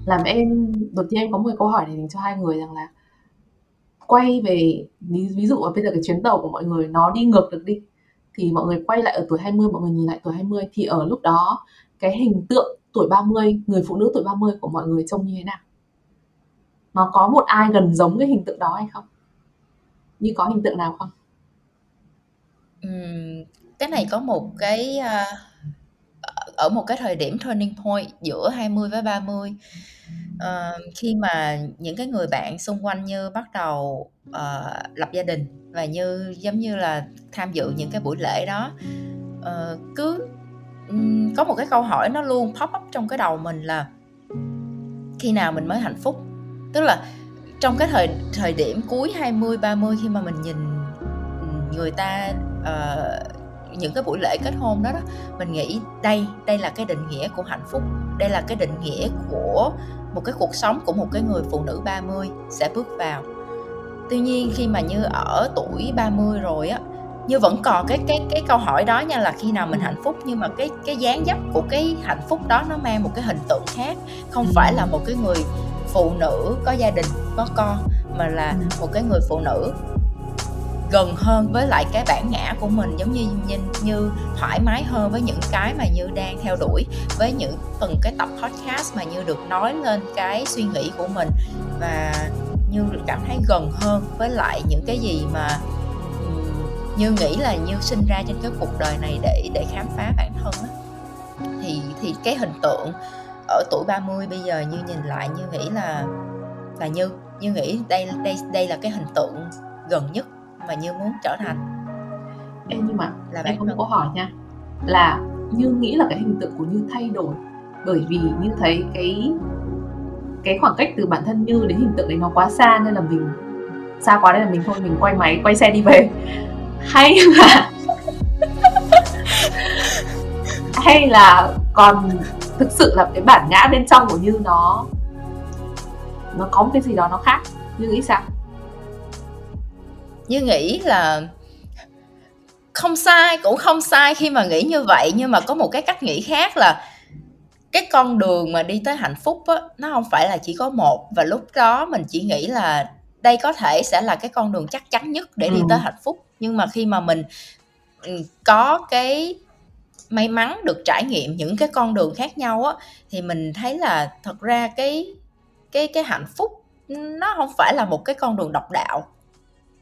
Làm em đột nhiên em có một câu hỏi để dành cho hai người rằng là quay về ví, ví dụ là bây giờ cái chuyến tàu của mọi người nó đi ngược được đi thì mọi người quay lại ở tuổi 20 mọi người nhìn lại tuổi 20 thì ở lúc đó cái hình tượng tuổi 30 người phụ nữ tuổi 30 của mọi người trông như thế nào? Nó có một ai gần giống cái hình tượng đó hay không? Như có hình tượng nào không? Ừ, cái này có một cái uh, ở một cái thời điểm turning point giữa 20 với 30 uh, ờ, khi mà những cái người bạn xung quanh như bắt đầu uh, lập gia đình và như giống như là tham dự những cái buổi lễ đó uh, cứ um, có một cái câu hỏi nó luôn pop up trong cái đầu mình là khi nào mình mới hạnh phúc? Tức là trong cái thời thời điểm cuối 20 30 khi mà mình nhìn người ta uh, những cái buổi lễ kết hôn đó đó, mình nghĩ đây đây là cái định nghĩa của hạnh phúc. Đây là cái định nghĩa của một cái cuộc sống của một cái người phụ nữ 30 sẽ bước vào. Tuy nhiên, khi mà như ở tuổi 30 rồi á, như vẫn còn cái cái cái câu hỏi đó nha, là khi nào mình hạnh phúc, nhưng mà cái cái dáng dấp của cái hạnh phúc đó nó mang một cái hình tượng khác. Không phải là một cái người phụ nữ có gia đình, có con, mà là một cái người phụ nữ gần hơn với lại cái bản ngã của mình giống như như, như thoải mái hơn với những cái mà như đang theo đuổi với những từng cái tập podcast mà như được nói lên cái suy nghĩ của mình và như cảm thấy gần hơn với lại những cái gì mà như nghĩ là như sinh ra trên cái cuộc đời này để để khám phá bản thân đó. thì thì cái hình tượng ở tuổi 30 bây giờ như nhìn lại như nghĩ là là như như nghĩ đây đây đây là cái hình tượng gần nhất mà như muốn trở thành. Em nhưng mà là em có một câu hỏi nha là như nghĩ là cái hình tượng của như thay đổi bởi vì như thấy cái cái khoảng cách từ bản thân như đến hình tượng đấy nó quá xa nên là mình xa quá đây là mình thôi mình quay máy quay xe đi về. Hay là hay là còn thực sự là cái bản ngã bên trong của như nó nó có một cái gì đó nó khác? Như nghĩ sao như nghĩ là không sai cũng không sai khi mà nghĩ như vậy nhưng mà có một cái cách nghĩ khác là cái con đường mà đi tới hạnh phúc á nó không phải là chỉ có một. Và lúc đó mình chỉ nghĩ là đây có thể sẽ là cái con đường chắc chắn nhất để đi ừ. tới hạnh phúc. Nhưng mà khi mà mình ừ, có cái may mắn được trải nghiệm những cái con đường khác nhau á thì mình thấy là thật ra cái cái cái hạnh phúc nó không phải là một cái con đường độc đạo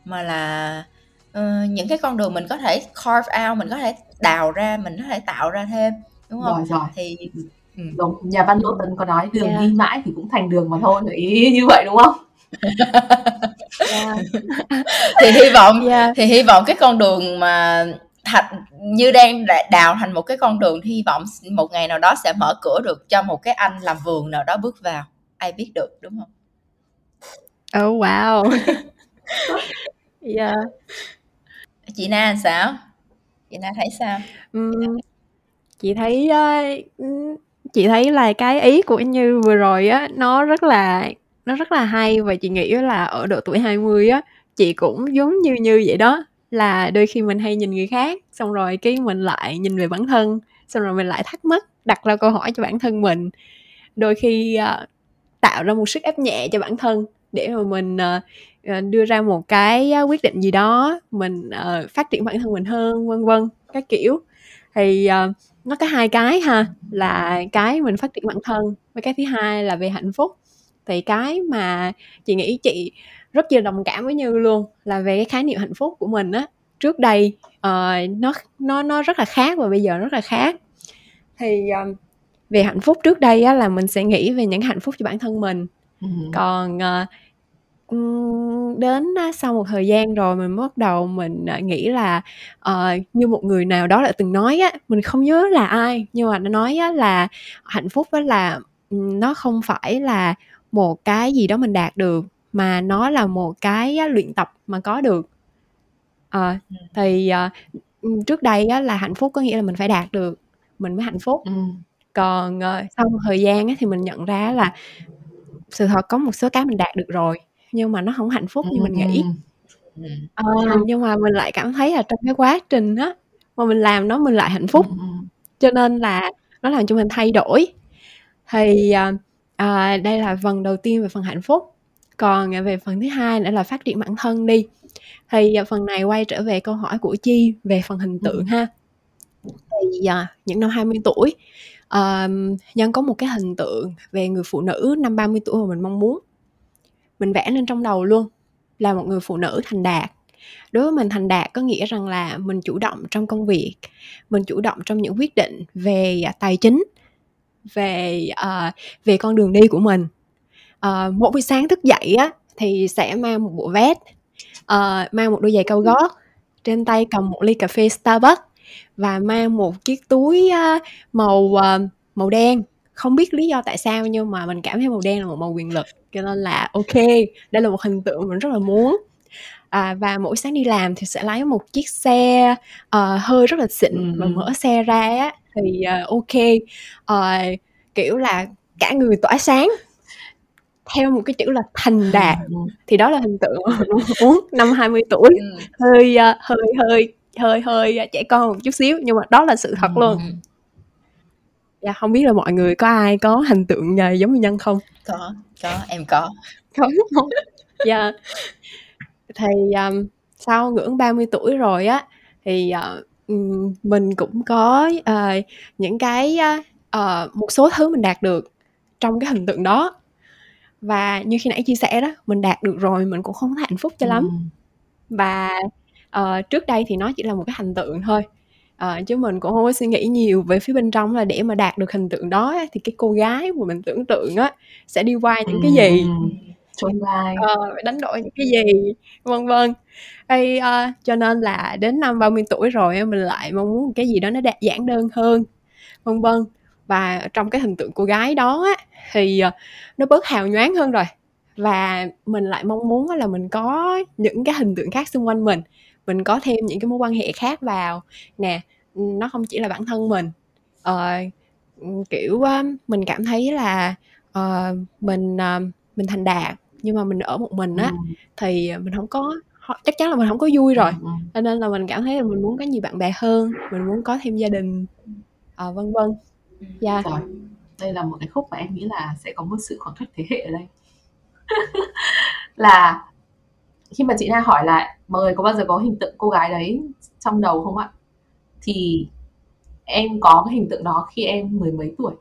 mà là uh, những cái con đường mình có thể carve out mình có thể đào ra mình có thể tạo ra thêm đúng không rồi rồi thì ừ. đúng nhà văn đỗ tấn có nói đường yeah. đi mãi thì cũng thành đường mà thôi ý như vậy đúng không yeah. thì hy vọng yeah. thì hy vọng cái con đường mà thành như đang đào thành một cái con đường hy vọng một ngày nào đó sẽ mở cửa được cho một cái anh làm vườn nào đó bước vào ai biết được đúng không oh wow yeah chị Na sao? Chị Na thấy sao? Um, chị thấy uh, chị thấy là cái ý của như vừa rồi á nó rất là nó rất là hay và chị nghĩ là ở độ tuổi 20 á chị cũng giống như như vậy đó là đôi khi mình hay nhìn người khác xong rồi cái mình lại nhìn về bản thân xong rồi mình lại thắc mắc đặt ra câu hỏi cho bản thân mình. Đôi khi uh, tạo ra một sức ép nhẹ cho bản thân để mà mình uh, đưa ra một cái quyết định gì đó mình uh, phát triển bản thân mình hơn vân vân các kiểu. Thì uh, nó có hai cái ha là cái mình phát triển bản thân với cái thứ hai là về hạnh phúc. Thì cái mà chị nghĩ chị rất nhiều đồng cảm với như luôn là về cái khái niệm hạnh phúc của mình á. Trước đây uh, nó nó nó rất là khác và bây giờ rất là khác. Thì uh, về hạnh phúc trước đây á là mình sẽ nghĩ về những hạnh phúc cho bản thân mình. Ừ. còn uh, đến sau một thời gian rồi mình bắt đầu mình nghĩ là uh, như một người nào đó đã từng nói á mình không nhớ là ai nhưng mà nó nói á là hạnh phúc á là nó không phải là một cái gì đó mình đạt được mà nó là một cái luyện tập mà có được. À, thì uh, trước đây á, là hạnh phúc có nghĩa là mình phải đạt được mình mới hạnh phúc. Ừ. còn uh, sau một thời gian á, thì mình nhận ra là sự thật có một số cái mình đạt được rồi nhưng mà nó không hạnh phúc như mình nghĩ. À, nhưng mà mình lại cảm thấy là trong cái quá trình á mà mình làm nó mình lại hạnh phúc. Cho nên là nó làm cho mình thay đổi. Thì à, đây là phần đầu tiên về phần hạnh phúc. Còn về phần thứ hai nữa là phát triển bản thân đi. Thì phần này quay trở về câu hỏi của chi về phần hình tượng ha. Thì uh, những năm 20 tuổi uh, nhân có một cái hình tượng về người phụ nữ năm 30 tuổi mà mình mong muốn mình vẽ lên trong đầu luôn là một người phụ nữ thành đạt. Đối với mình thành đạt có nghĩa rằng là mình chủ động trong công việc mình chủ động trong những quyết định về à, tài chính về uh, về con đường đi của mình. Uh, mỗi buổi sáng thức dậy á thì sẽ mang một bộ vest uh, mang một đôi giày cao gót trên tay cầm một ly cà phê Starbucks và mang một chiếc túi uh, màu uh, màu đen. Không biết lý do tại sao nhưng mà mình cảm thấy màu đen là một màu quyền lực cho nên là ok đây là một hình tượng mình rất là muốn. À, và mỗi sáng đi làm thì sẽ lấy một chiếc xe uh, hơi rất là xịn ừ. và mở xe ra á thì uh, ok. Uh, kiểu là cả người tỏa sáng. Theo một cái chữ là thành đạt. Ừ. thì đó là hình tượng muốn. Năm 20 tuổi ừ. hơi uh, hơi hơi hơi hơi trẻ con một chút xíu nhưng mà đó là sự thật luôn dạ không biết là mọi người có ai có hình tượng uh, giống như nhân không? Có có em có. Có không? Dạ. Thì um, sau ngưỡng 30 tuổi rồi á thì uh, mình cũng có uh, những cái uh, một số thứ mình đạt được trong cái hình tượng đó. Và như khi nãy chia sẻ đó mình đạt được rồi mình cũng không thấy hạnh phúc cho lắm. Ừ. và uh, trước đây thì nó chỉ là một cái hình tượng thôi uh, chứ mình cũng không có suy nghĩ nhiều về phía bên trong là để mà đạt được hình tượng đó thì cái cô gái mà mình tưởng tượng á sẽ đi qua những cái gì? Trốn vai uh, đánh đổi những cái gì? Vân vân. Ê, uh, cho nên là đến năm 30 tuổi rồi mình lại mong muốn cái gì đó nó đạt giản đơn hơn. Vân vân. Và trong cái hình tượng cô gái đó á, thì uh, nó bớt hào nhoáng hơn rồi. Và mình lại mong muốn là mình có những cái hình tượng khác xung quanh mình mình có thêm những cái mối quan hệ khác vào nè nó không chỉ là bản thân mình uh, kiểu uh, mình cảm thấy là uh, mình uh, mình thành đạt nhưng mà mình ở một mình á ừ. thì mình không có chắc chắn là mình không có vui rồi ừ. cho nên là mình cảm thấy là mình muốn có nhiều bạn bè hơn mình muốn có thêm gia đình vân vân dạ yeah. rồi đây là một cái khúc mà em nghĩ là sẽ có một sự khoảng cách thế hệ ở đây là khi mà chị Na hỏi lại mọi người có bao giờ có hình tượng cô gái đấy trong đầu không ạ? Thì em có cái hình tượng đó khi em mười mấy tuổi.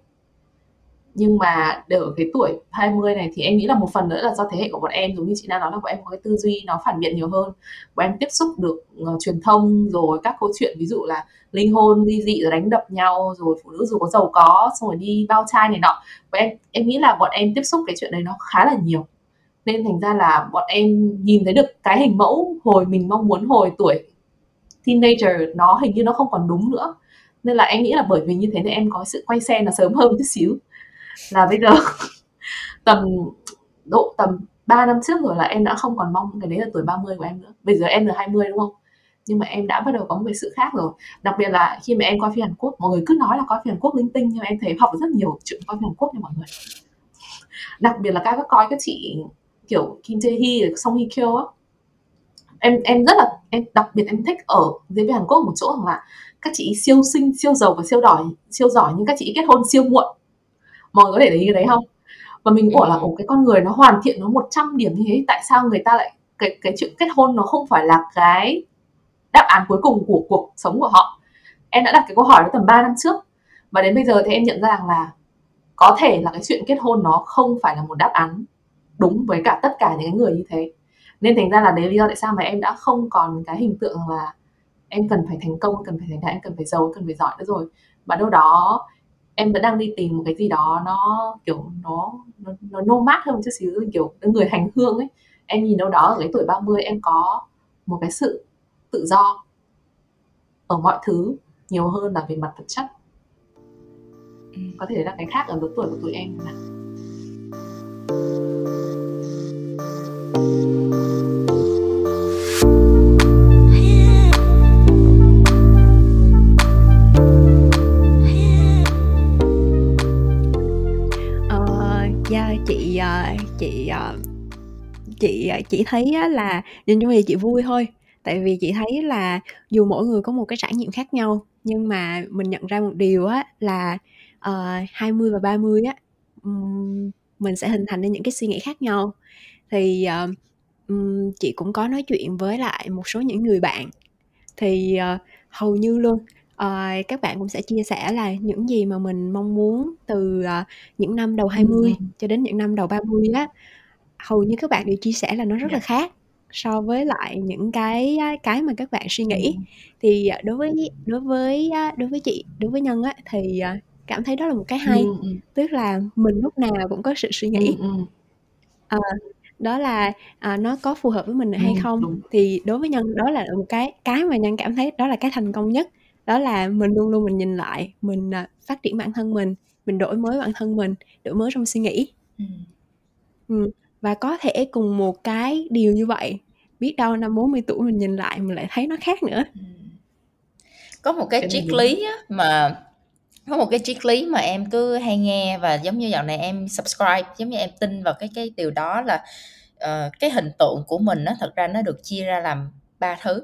Nhưng mà để ở cái tuổi 20 này thì em nghĩ là một phần nữa là do thế hệ của bọn em giống như chị đang nói là bọn em có cái tư duy nó phản biện nhiều hơn. Bọn em tiếp xúc được uh, truyền thông rồi các câu chuyện ví dụ là ly hôn ly dị rồi đánh đập nhau rồi phụ nữ dù có giàu có xong rồi đi bao trai này nọ. Bọn em em nghĩ là bọn em tiếp xúc cái chuyện đấy nó khá là nhiều nên thành ra là bọn em nhìn thấy được cái hình mẫu hồi mình mong muốn hồi tuổi teenager, nó hình như nó không còn đúng nữa. Nên là em nghĩ là bởi vì như thế nên em có sự quay xe nó sớm hơn chút xíu. Là bây giờ tầm, độ tầm 3 năm trước rồi là em đã không còn mong cái đấy là tuổi 30 của em nữa. Bây giờ em là 20 đúng không? Nhưng mà em đã bắt đầu có một cái sự khác rồi. Đặc biệt là khi mà em coi phim Hàn Quốc, mọi người cứ nói là coi phim Hàn Quốc linh tinh, nhưng mà em thấy học rất nhiều chuyện coi phim Hàn Quốc nha mọi người. Đặc biệt là các các coi các chị kiểu Kim Jae Hee Song Hye Kyo á. Em em rất là, em, đặc biệt em thích ở diễn viên Hàn Quốc một chỗ rằng là các chị siêu xinh, siêu giàu và siêu đòi siêu giỏi nhưng các chị kết hôn siêu muộn. Mọi người có thể thấy cái đấy không? Và mình bảo là, ồ, cái con người nó hoàn thiện, nó 100 điểm như thế, tại sao người ta lại, cái cái chuyện kết hôn nó không phải là cái đáp án cuối cùng của cuộc sống của họ? Em đã đặt cái câu hỏi đó tầm 3 năm trước và đến bây giờ thì em nhận ra rằng là có thể là cái chuyện kết hôn nó không phải là một đáp án đúng với cả tất cả những người như thế. Nên thành ra là đấy lý do tại sao mà em đã không còn cái hình tượng là em cần phải thành công cần phải thành đạt em cần phải giàu cần phải giỏi nữa rồi. Và đâu đó em vẫn đang đi tìm một cái gì đó nó kiểu nó nó, nó mát hơn một chút xíu kiểu người hành hương ấy. Em nhìn đâu đó ở cái tuổi 30 em có một cái sự tự do ở mọi thứ nhiều hơn là về mặt vật chất. Ừ. có thể là cái khác ở lứa tuổi của tụi em mà chị uh, chị uh, chị ờ, chỉ thấy là nhìn chung thì chị vui thôi. Tại vì chị thấy là dù mỗi người có một cái trải nghiệm khác nhau nhưng mà mình nhận ra một điều á là uh, 20 và 30 á um, mình sẽ hình thành nên những cái suy nghĩ khác nhau. Thì uh, um, chị cũng có nói chuyện với lại một số những người bạn. Thì uh, hầu như luôn uh, các bạn cũng sẽ chia sẻ là những gì mà mình mong muốn từ uh, những năm đầu 20 ừ. cho đến những năm đầu 30 á hầu như các bạn đều chia sẻ là nó rất là dạ. khác so với lại những cái cái mà các bạn suy nghĩ ừ. thì đối với đối với đối với chị đối với nhân á thì cảm thấy đó là một cái hay ừ, ừ. tức là mình lúc nào cũng có sự suy nghĩ ừ, ừ. À, đó là à, nó có phù hợp với mình hay không đúng. thì đối với nhân đó là một cái cái mà nhân cảm thấy đó là cái thành công nhất đó là mình luôn luôn mình nhìn lại mình à, phát triển bản thân mình mình đổi mới bản thân mình đổi mới trong suy nghĩ ừ. ừ. và có thể cùng một cái điều như vậy biết đâu năm 40 tuổi mình nhìn lại mình lại thấy nó khác nữa ừ. có một cái, triết lý á, mà có một cái triết lý mà em cứ hay nghe và giống như dạo này em subscribe giống như em tin vào cái cái điều đó là uh, cái hình tượng của mình nó thật ra nó được chia ra làm ba thứ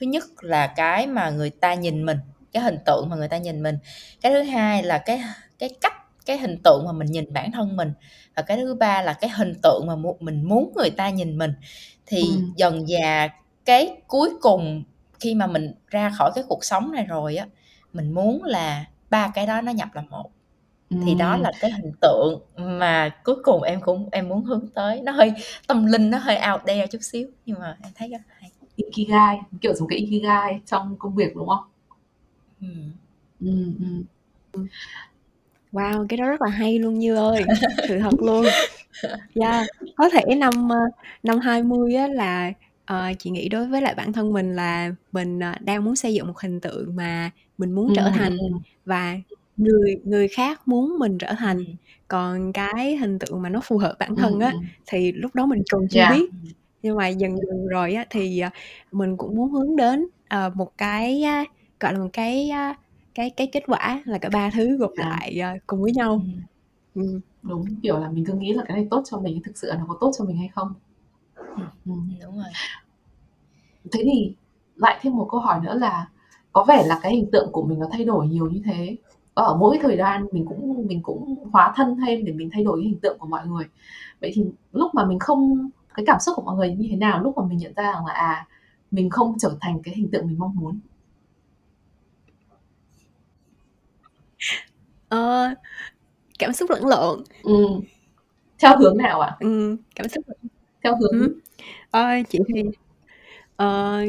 thứ nhất là cái mà người ta nhìn mình cái hình tượng mà người ta nhìn mình. Cái thứ hai là cái cái cách cái hình tượng mà mình nhìn bản thân mình. Và cái thứ ba là cái hình tượng mà mình muốn người ta nhìn mình. Thì ừ. dần dà cái cuối cùng khi mà mình ra khỏi cái cuộc sống này rồi á mình muốn là ba cái đó nó nhập là một. Ừ. thì đó là cái hình tượng mà cuối cùng em cũng em muốn hướng tới. Nó hơi tâm linh nó hơi out there chút xíu nhưng mà em thấy hay ikigai kiểu giống cái ikigai trong công việc đúng không ừ. Ừ, ừ. Wow, cái đó rất là hay luôn Như ơi, sự thật luôn. Yeah, có thể năm ờ, năm 20 á là uh, chị nghĩ đối với lại bản thân mình là mình uh, đang muốn xây dựng một hình tượng mà mình muốn trở thành và người người khác muốn mình trở thành. Còn cái hình tượng mà nó phù hợp bản thân á thì lúc đó mình còn chưa yeah. biết. Nhưng mà dần dần rồi á thì uh, mình cũng muốn hướng đến uh, một cái uh, gọi là một cái uh, cái cái kết quả là cả ba thứ gộp à. lại uh, cùng với nhau ừ. Ừ. đúng kiểu là mình cứ nghĩ là cái này tốt cho mình thực sự là nó có tốt cho mình hay không ừ. ừ. đúng rồi thế thì lại thêm một câu hỏi nữa là có vẻ là cái hình tượng của mình nó thay đổi nhiều như thế ở mỗi thời gian mình cũng mình cũng hóa thân thêm để mình thay đổi cái hình tượng của mọi người vậy thì lúc mà mình không cái cảm xúc của mọi người như thế nào lúc mà mình nhận ra rằng là à mình không trở thành cái hình tượng mình mong muốn Ờ, cảm xúc lẫn lộn. Ừm. Theo hướng nào ạ? Ừm, cảm xúc Theo hướng Ừm. Ờ, chị thì, ờ,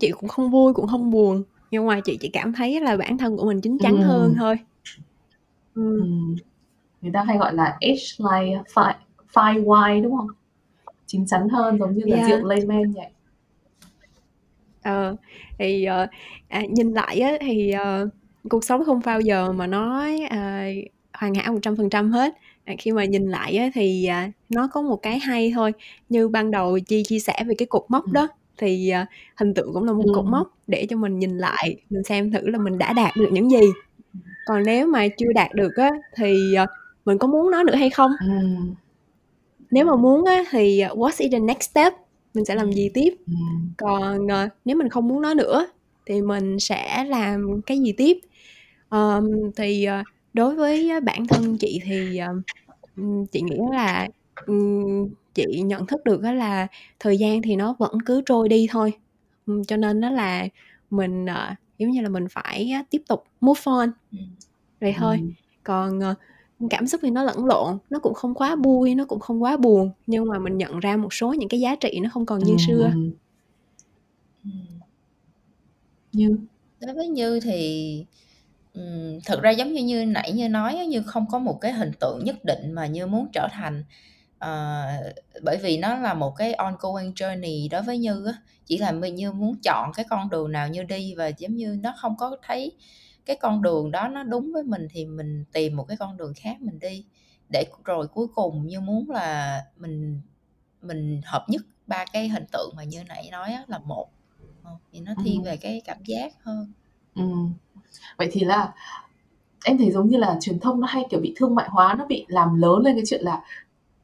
chị cũng không vui cũng không buồn, nhưng mà chị chỉ cảm thấy là bản thân của mình chín chắn hơn thôi. Ừm. Ừm. Người ta hay gọi là age like fine fine wine, đúng không? Chín chắn hơn giống như là Yeah. rượu lên men vậy. Ờ, thì, ờ, à, nhìn lại á thì, ờ cuộc sống không bao giờ mà nói à, hoàn hảo một trăm phần trăm hết à, khi mà nhìn lại á, thì à, nó có một cái hay thôi như ban đầu chi chia sẻ về cái cột mốc ừ. đó thì à, hình tượng cũng là một ừ. cột mốc để cho mình nhìn lại mình xem thử là mình đã đạt được những gì còn nếu mà chưa đạt được á thì à, mình có muốn nó nữa hay không ừ. Nếu mà muốn á thì à, what's is the next step? Mình sẽ làm gì tiếp? Ừ. còn à, nếu mình không muốn nó nữa thì mình sẽ làm cái gì tiếp? Ờm, thì, ờ, đối với bản thân chị thì, ờ, chị nghĩ là, chị nhận thức được là thời gian thì nó vẫn cứ trôi đi thôi. cho nên đó là mình, ờ, giống như là, mình phải tiếp tục move on, vậy thôi. Còn, cảm xúc thì nó lẫn lộn, nó cũng không quá vui, nó cũng không quá buồn, nhưng mà mình nhận ra một số những cái giá trị nó không còn như xưa. Ừm. Như? Đối với Như thì Ừm, thực ra giống như như nãy Như nói Như không có một cái hình tượng nhất định mà Như muốn trở thành, ờ, bởi vì nó là một cái ongoing journey đối với Như chỉ là mình Như muốn chọn cái con đường nào Như đi và giống như nó không có thấy cái con đường đó nó đúng với mình thì mình tìm một cái con đường khác mình đi, để rồi cuối cùng Như muốn là mình mình hợp nhất ba cái hình tượng mà Như nãy nói á là một, ờ, thì nó thiên về cái cảm giác hơn. Ừm. Vậy thì là em thấy giống như là truyền thông nó hay, kiểu, bị thương mại hóa, nó bị làm lớn lên cái chuyện là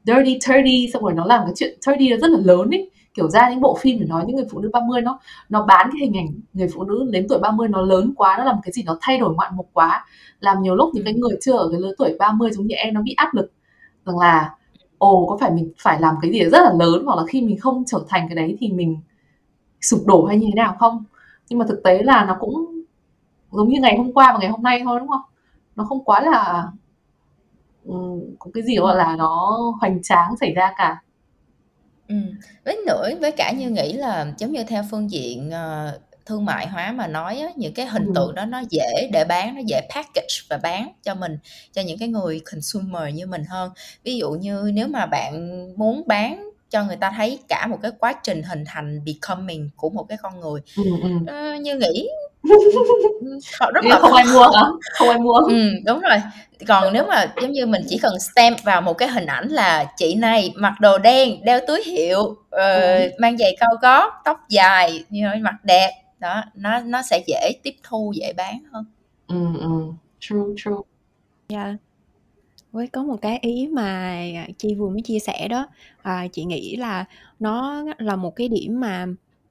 dirty 30 xong rồi nó làm cái chuyện 30 nó rất là lớn ấy. Kiểu ra những bộ phim để nói những người phụ nữ 30 nó nó bán cái hình ảnh người phụ nữ đến tuổi 30 nó lớn quá, nó làm cái gì nó thay đổi ngoạn mục quá, làm nhiều lúc những cái người chưa ở cái lứa tuổi 30 giống như em nó bị áp lực. Rằng là ồ, có phải mình phải làm cái gì rất là lớn hoặc là khi mình không trở thành cái đấy thì mình sụp đổ hay như thế nào không? Nhưng mà thực tế là nó cũng giống như ngày hôm qua và ngày hôm nay thôi đúng không? Nó không quá là có cái gì gọi là nó hoành tráng xảy ra cả ừ. với nữa với cả như nghĩ là giống như theo phương diện uh, thương mại hóa mà nói á, những cái hình ừ. tượng đó nó dễ để bán nó dễ package và bán cho mình cho những cái người consumer như mình hơn ví dụ như nếu mà bạn muốn bán cho người ta thấy cả một cái quá trình hình thành becoming của một cái con người ừ, ừ. Uh, như nghĩ họ rất là không ai mua hả? Không ai mua. ừ, đúng rồi còn nếu mà giống như mình chỉ cần stamp vào một cái hình ảnh là chị này mặc đồ đen đeo túi hiệu ờ, Ừ. mang giày cao gót tóc dài như nói, mặt đẹp đó nó nó sẽ dễ tiếp thu dễ bán hơn Ừ, ừ. True, true. Yeah. Với có một cái ý mà Chi vừa mới chia sẻ đó, à, chị nghĩ là nó là một cái điểm mà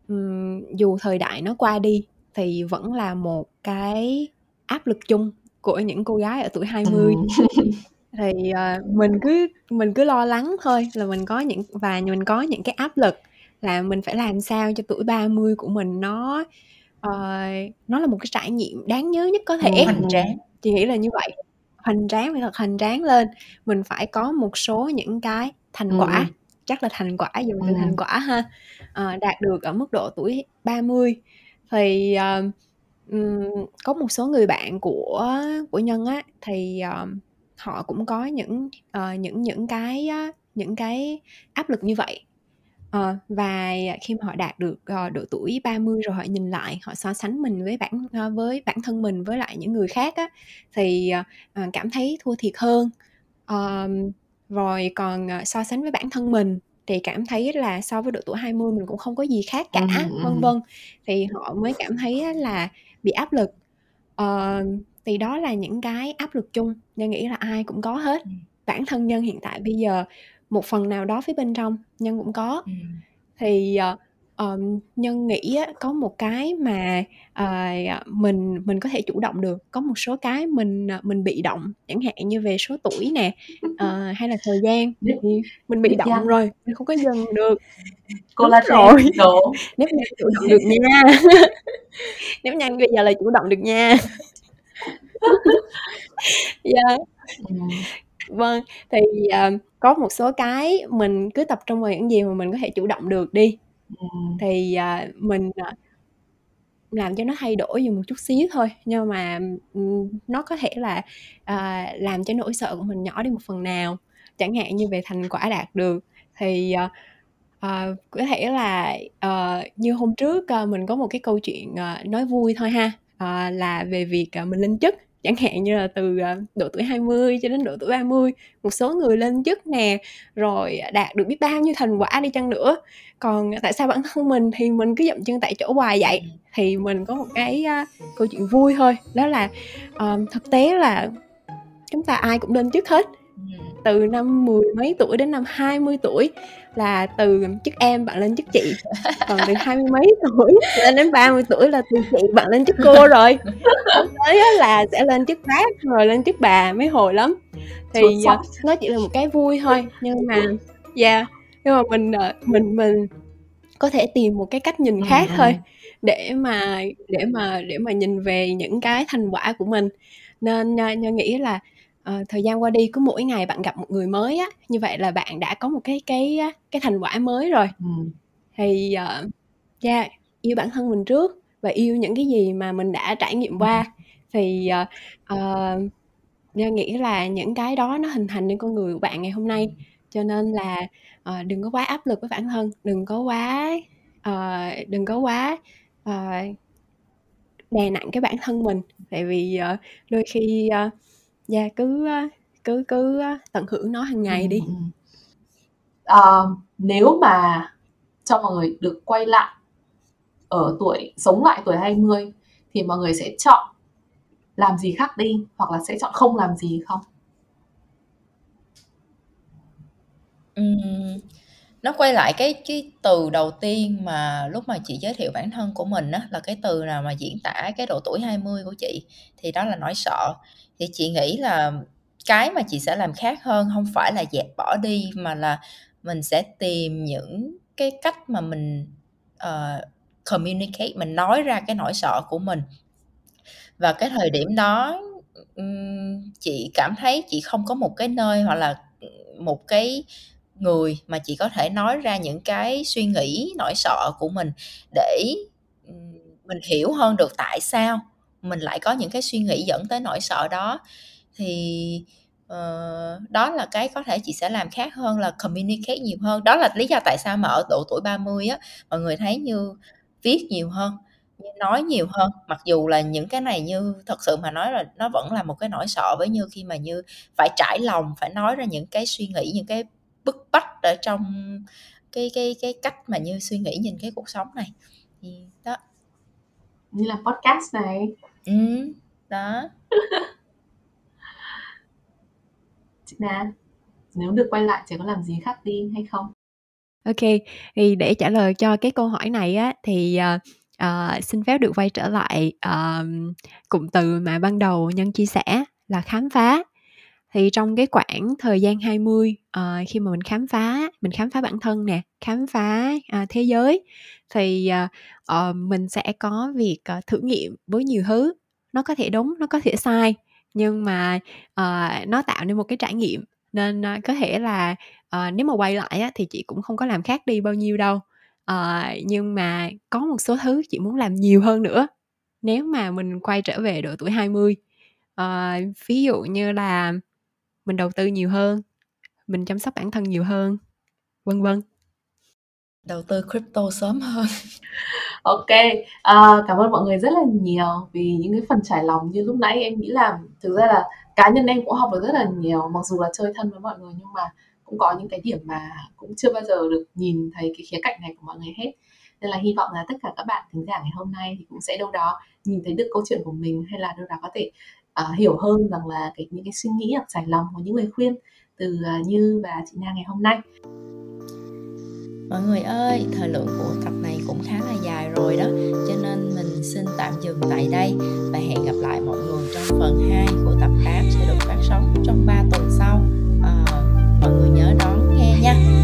ừm, dù thời đại nó qua đi thì vẫn là một cái áp lực chung của những cô gái ở tuổi 20 Ừ. thì à, mình cứ mình cứ lo lắng thôi là mình có những và mình có những cái áp lực là mình phải làm sao cho tuổi 30 của mình nó ờ, nó là một cái trải nghiệm đáng nhớ nhất có thể Ừ. hoành tráng chị nghĩ là như vậy hoành tráng phải thật hoành tráng lên mình phải có một số những cái thành Ừ. quả chắc là thành quả dùng từ Ừ. thành quả ha ờ, đạt được ở mức độ tuổi 30 thì ờ, ừm, có một số người bạn của của nhân á thì ờ, họ cũng có những ờ, những những cái á, những cái áp lực như vậy. Ờ, và khi mà họ đạt được ờ, độ tuổi 30 rồi họ nhìn lại họ so sánh mình với bản ờ, với bản thân mình với lại những người khác á thì ờ, ờ, cảm thấy thua thiệt hơn. Ờm, rồi còn ờ, so sánh với bản thân mình thì cảm thấy là so với độ tuổi 20 mình cũng không có gì khác cả Ừ, vân vân. Thì họ mới cảm thấy là bị áp lực. Ờ, thì đó là những cái áp lực chung nhân nghĩ là ai cũng có hết. Bản thân nhân hiện tại bây giờ một phần nào đó phía bên trong nhân cũng có. Ừ. thì ờm, nhân nghĩ á, có một cái mà ờ, mình mình có thể chủ động được có một số cái mình ờ, mình bị động chẳng hạn như về số tuổi nè ờ, hay là thời gian thì mình bị động nhăn. rồi mình không có dừng được Collagen rồi. đồ. nếp nhăn chủ động được nha nếp nhăn bây giờ là chủ động được nha yeah. Ừ. Vâng, thì, ờ, có một số cái mình cứ tập trung vào những gì mà mình có thể chủ động được đi, thì, à, mình, à làm cho nó thay đổi dù một chút xíu thôi, nhưng mà, ừm, nó có thể là, à, làm cho nỗi sợ của mình nhỏ đi một phần nào. Chẳng hạn như về thành quả đạt được thì, ờ, ờ, có thể là, ờ, như hôm trước, ơ, mình có một cái câu chuyện, ờ, nói vui thôi ha, ờ, là về việc, ờ, mình lên chức, chẳng hạn như là từ, ờ, độ tuổi 20 cho đến độ tuổi 30, một số người lên chức nè, rồi đạt được biết bao nhiêu thành quả đi chăng nữa, còn tại sao bản thân mình thì mình cứ dậm chân tại chỗ hoài vậy? Thì mình có một cái, a, câu chuyện vui thôi, đó là, ờm, thực tế là chúng ta ai cũng lên chức hết, Ừ. từ năm mười mấy tuổi đến năm 20 tuổi là từ chức em bạn lên chức chị, còn từ hai mươi mấy tuổi lên đến 30 tuổi là từ chị bạn lên chức cô rồi. Tới là sẽ lên chức bác rồi lên chức bà mới hồi lắm. Thì, xót. nó chỉ là một cái vui thôi, nhưng mà yeah, nhưng mà mình, ờ, mình mình có thể tìm một cái cách nhìn Ừ, khác ừ. thôi để mà để mà để mà nhìn về những cái thành quả của mình. Nên, Nhân nghĩ là, ờ, thời gian qua đi cứ mỗi ngày bạn gặp một người mới á, như vậy là bạn đã có một cái cái cái thành quả mới rồi. Ừ. Thì, ờ, yeah, yêu bản thân mình trước và yêu những cái gì mà mình đã trải nghiệm qua thì, ờ, Nhân nghĩ là những cái đó nó hình thành nên con người của bạn ngày hôm nay. Cho nên là, ờ, đừng có quá áp lực với bản thân, đừng có quá, ờ, đừng có quá, ờ, đè nặng cái bản thân mình, tại vì, ờ, đôi khi, ơ, yeah, cứ, cứ cứ, tận hưởng nó hàng ngày Ừ, đi. ừ. Ờ, nếu mà cho mọi người được quay lại ở tuổi sống lại tuổi 20 thì mọi người sẽ chọn làm gì khác đi hoặc là sẽ chọn không làm gì không? Ừm, nó quay lại cái cái từ đầu tiên mà lúc mà chị giới thiệu bản thân của mình á là cái từ nào mà diễn tả cái độ tuổi 20 của chị thì đó là nỗi sợ. Thì chị nghĩ là cái mà chị sẽ làm khác hơn không phải là dẹp bỏ đi mà là mình sẽ tìm những cái cách mà mình uh, communicate mình nói ra cái nỗi sợ của mình. Và cái thời điểm đó um, chị cảm thấy chị không có một cái nơi hoặc là một cái người mà chị có thể nói ra những cái suy nghĩ nỗi sợ của mình để um, mình hiểu hơn được tại sao mình lại có những cái suy nghĩ dẫn tới nỗi sợ đó. Thì uh, đó là cái có thể chị sẽ làm khác hơn là communicate nhiều hơn. Đó là lý do tại sao mà ở độ tuổi 30 á mọi người thấy như viết nhiều hơn như nói nhiều hơn. Mặc dù là những cái này như thật sự mà nói là nó vẫn là một cái nỗi sợ với như khi mà như phải trải lòng phải nói ra những cái suy nghĩ những cái bức bách ở trong cái cái cái cách mà như suy nghĩ nhìn cái cuộc sống này. Thì đó. Như là podcast này ừ, đó chị Na nếu được quay lại chị có làm gì khác đi hay không Ok, thì để trả lời cho cái câu hỏi này á thì uh, uh, xin phép được quay trở lại uh, cụm từ mà ban đầu nhân chia sẻ là khám phá. Thì trong cái khoảng thời gian 20 uh, ờ, khi mà mình khám phá, mình khám phá bản thân nè, khám phá uh, thế giới thì uh, uh, mình sẽ có việc uh, thử nghiệm với nhiều thứ. Nó có thể đúng, nó có thể sai nhưng mà uh, nó tạo nên một cái trải nghiệm. Nên uh, có thể là uh, nếu mà quay lại á, thì chị cũng không có làm khác đi bao nhiêu đâu. Uh, nhưng mà có một số thứ chị muốn làm nhiều hơn nữa. Nếu mà mình quay trở về độ tuổi 20 uh, ví dụ như là mình đầu tư nhiều hơn mình chăm sóc bản thân nhiều hơn vân vân. Đầu tư crypto sớm hơn. Ok à, cảm ơn mọi người rất là nhiều vì những cái phần trải lòng như lúc nãy em nghĩ là thực ra là cá nhân em cũng học được rất là nhiều mặc dù là chơi thân với mọi người nhưng mà cũng có những cái điểm mà cũng chưa bao giờ được nhìn thấy cái khía cạnh này của mọi người hết. Nên là hy vọng là tất cả các bạn thính giả ngày hôm nay thì cũng sẽ đâu đó nhìn thấy được câu chuyện của mình hay là đâu đó có thể uh, hiểu hơn rằng là cái những cái suy nghĩ hoặc trải lòng của những lời khuyên từ uh, Như và chị Na ngày hôm nay. Mọi người ơi, thời lượng của tập này cũng khá là dài rồi đó, cho nên mình xin tạm dừng tại đây và hẹn gặp lại mọi người trong phần 2 của tập 8 sẽ được phát sóng trong 3 tuần sau. À, mọi người nhớ đón nghe nha.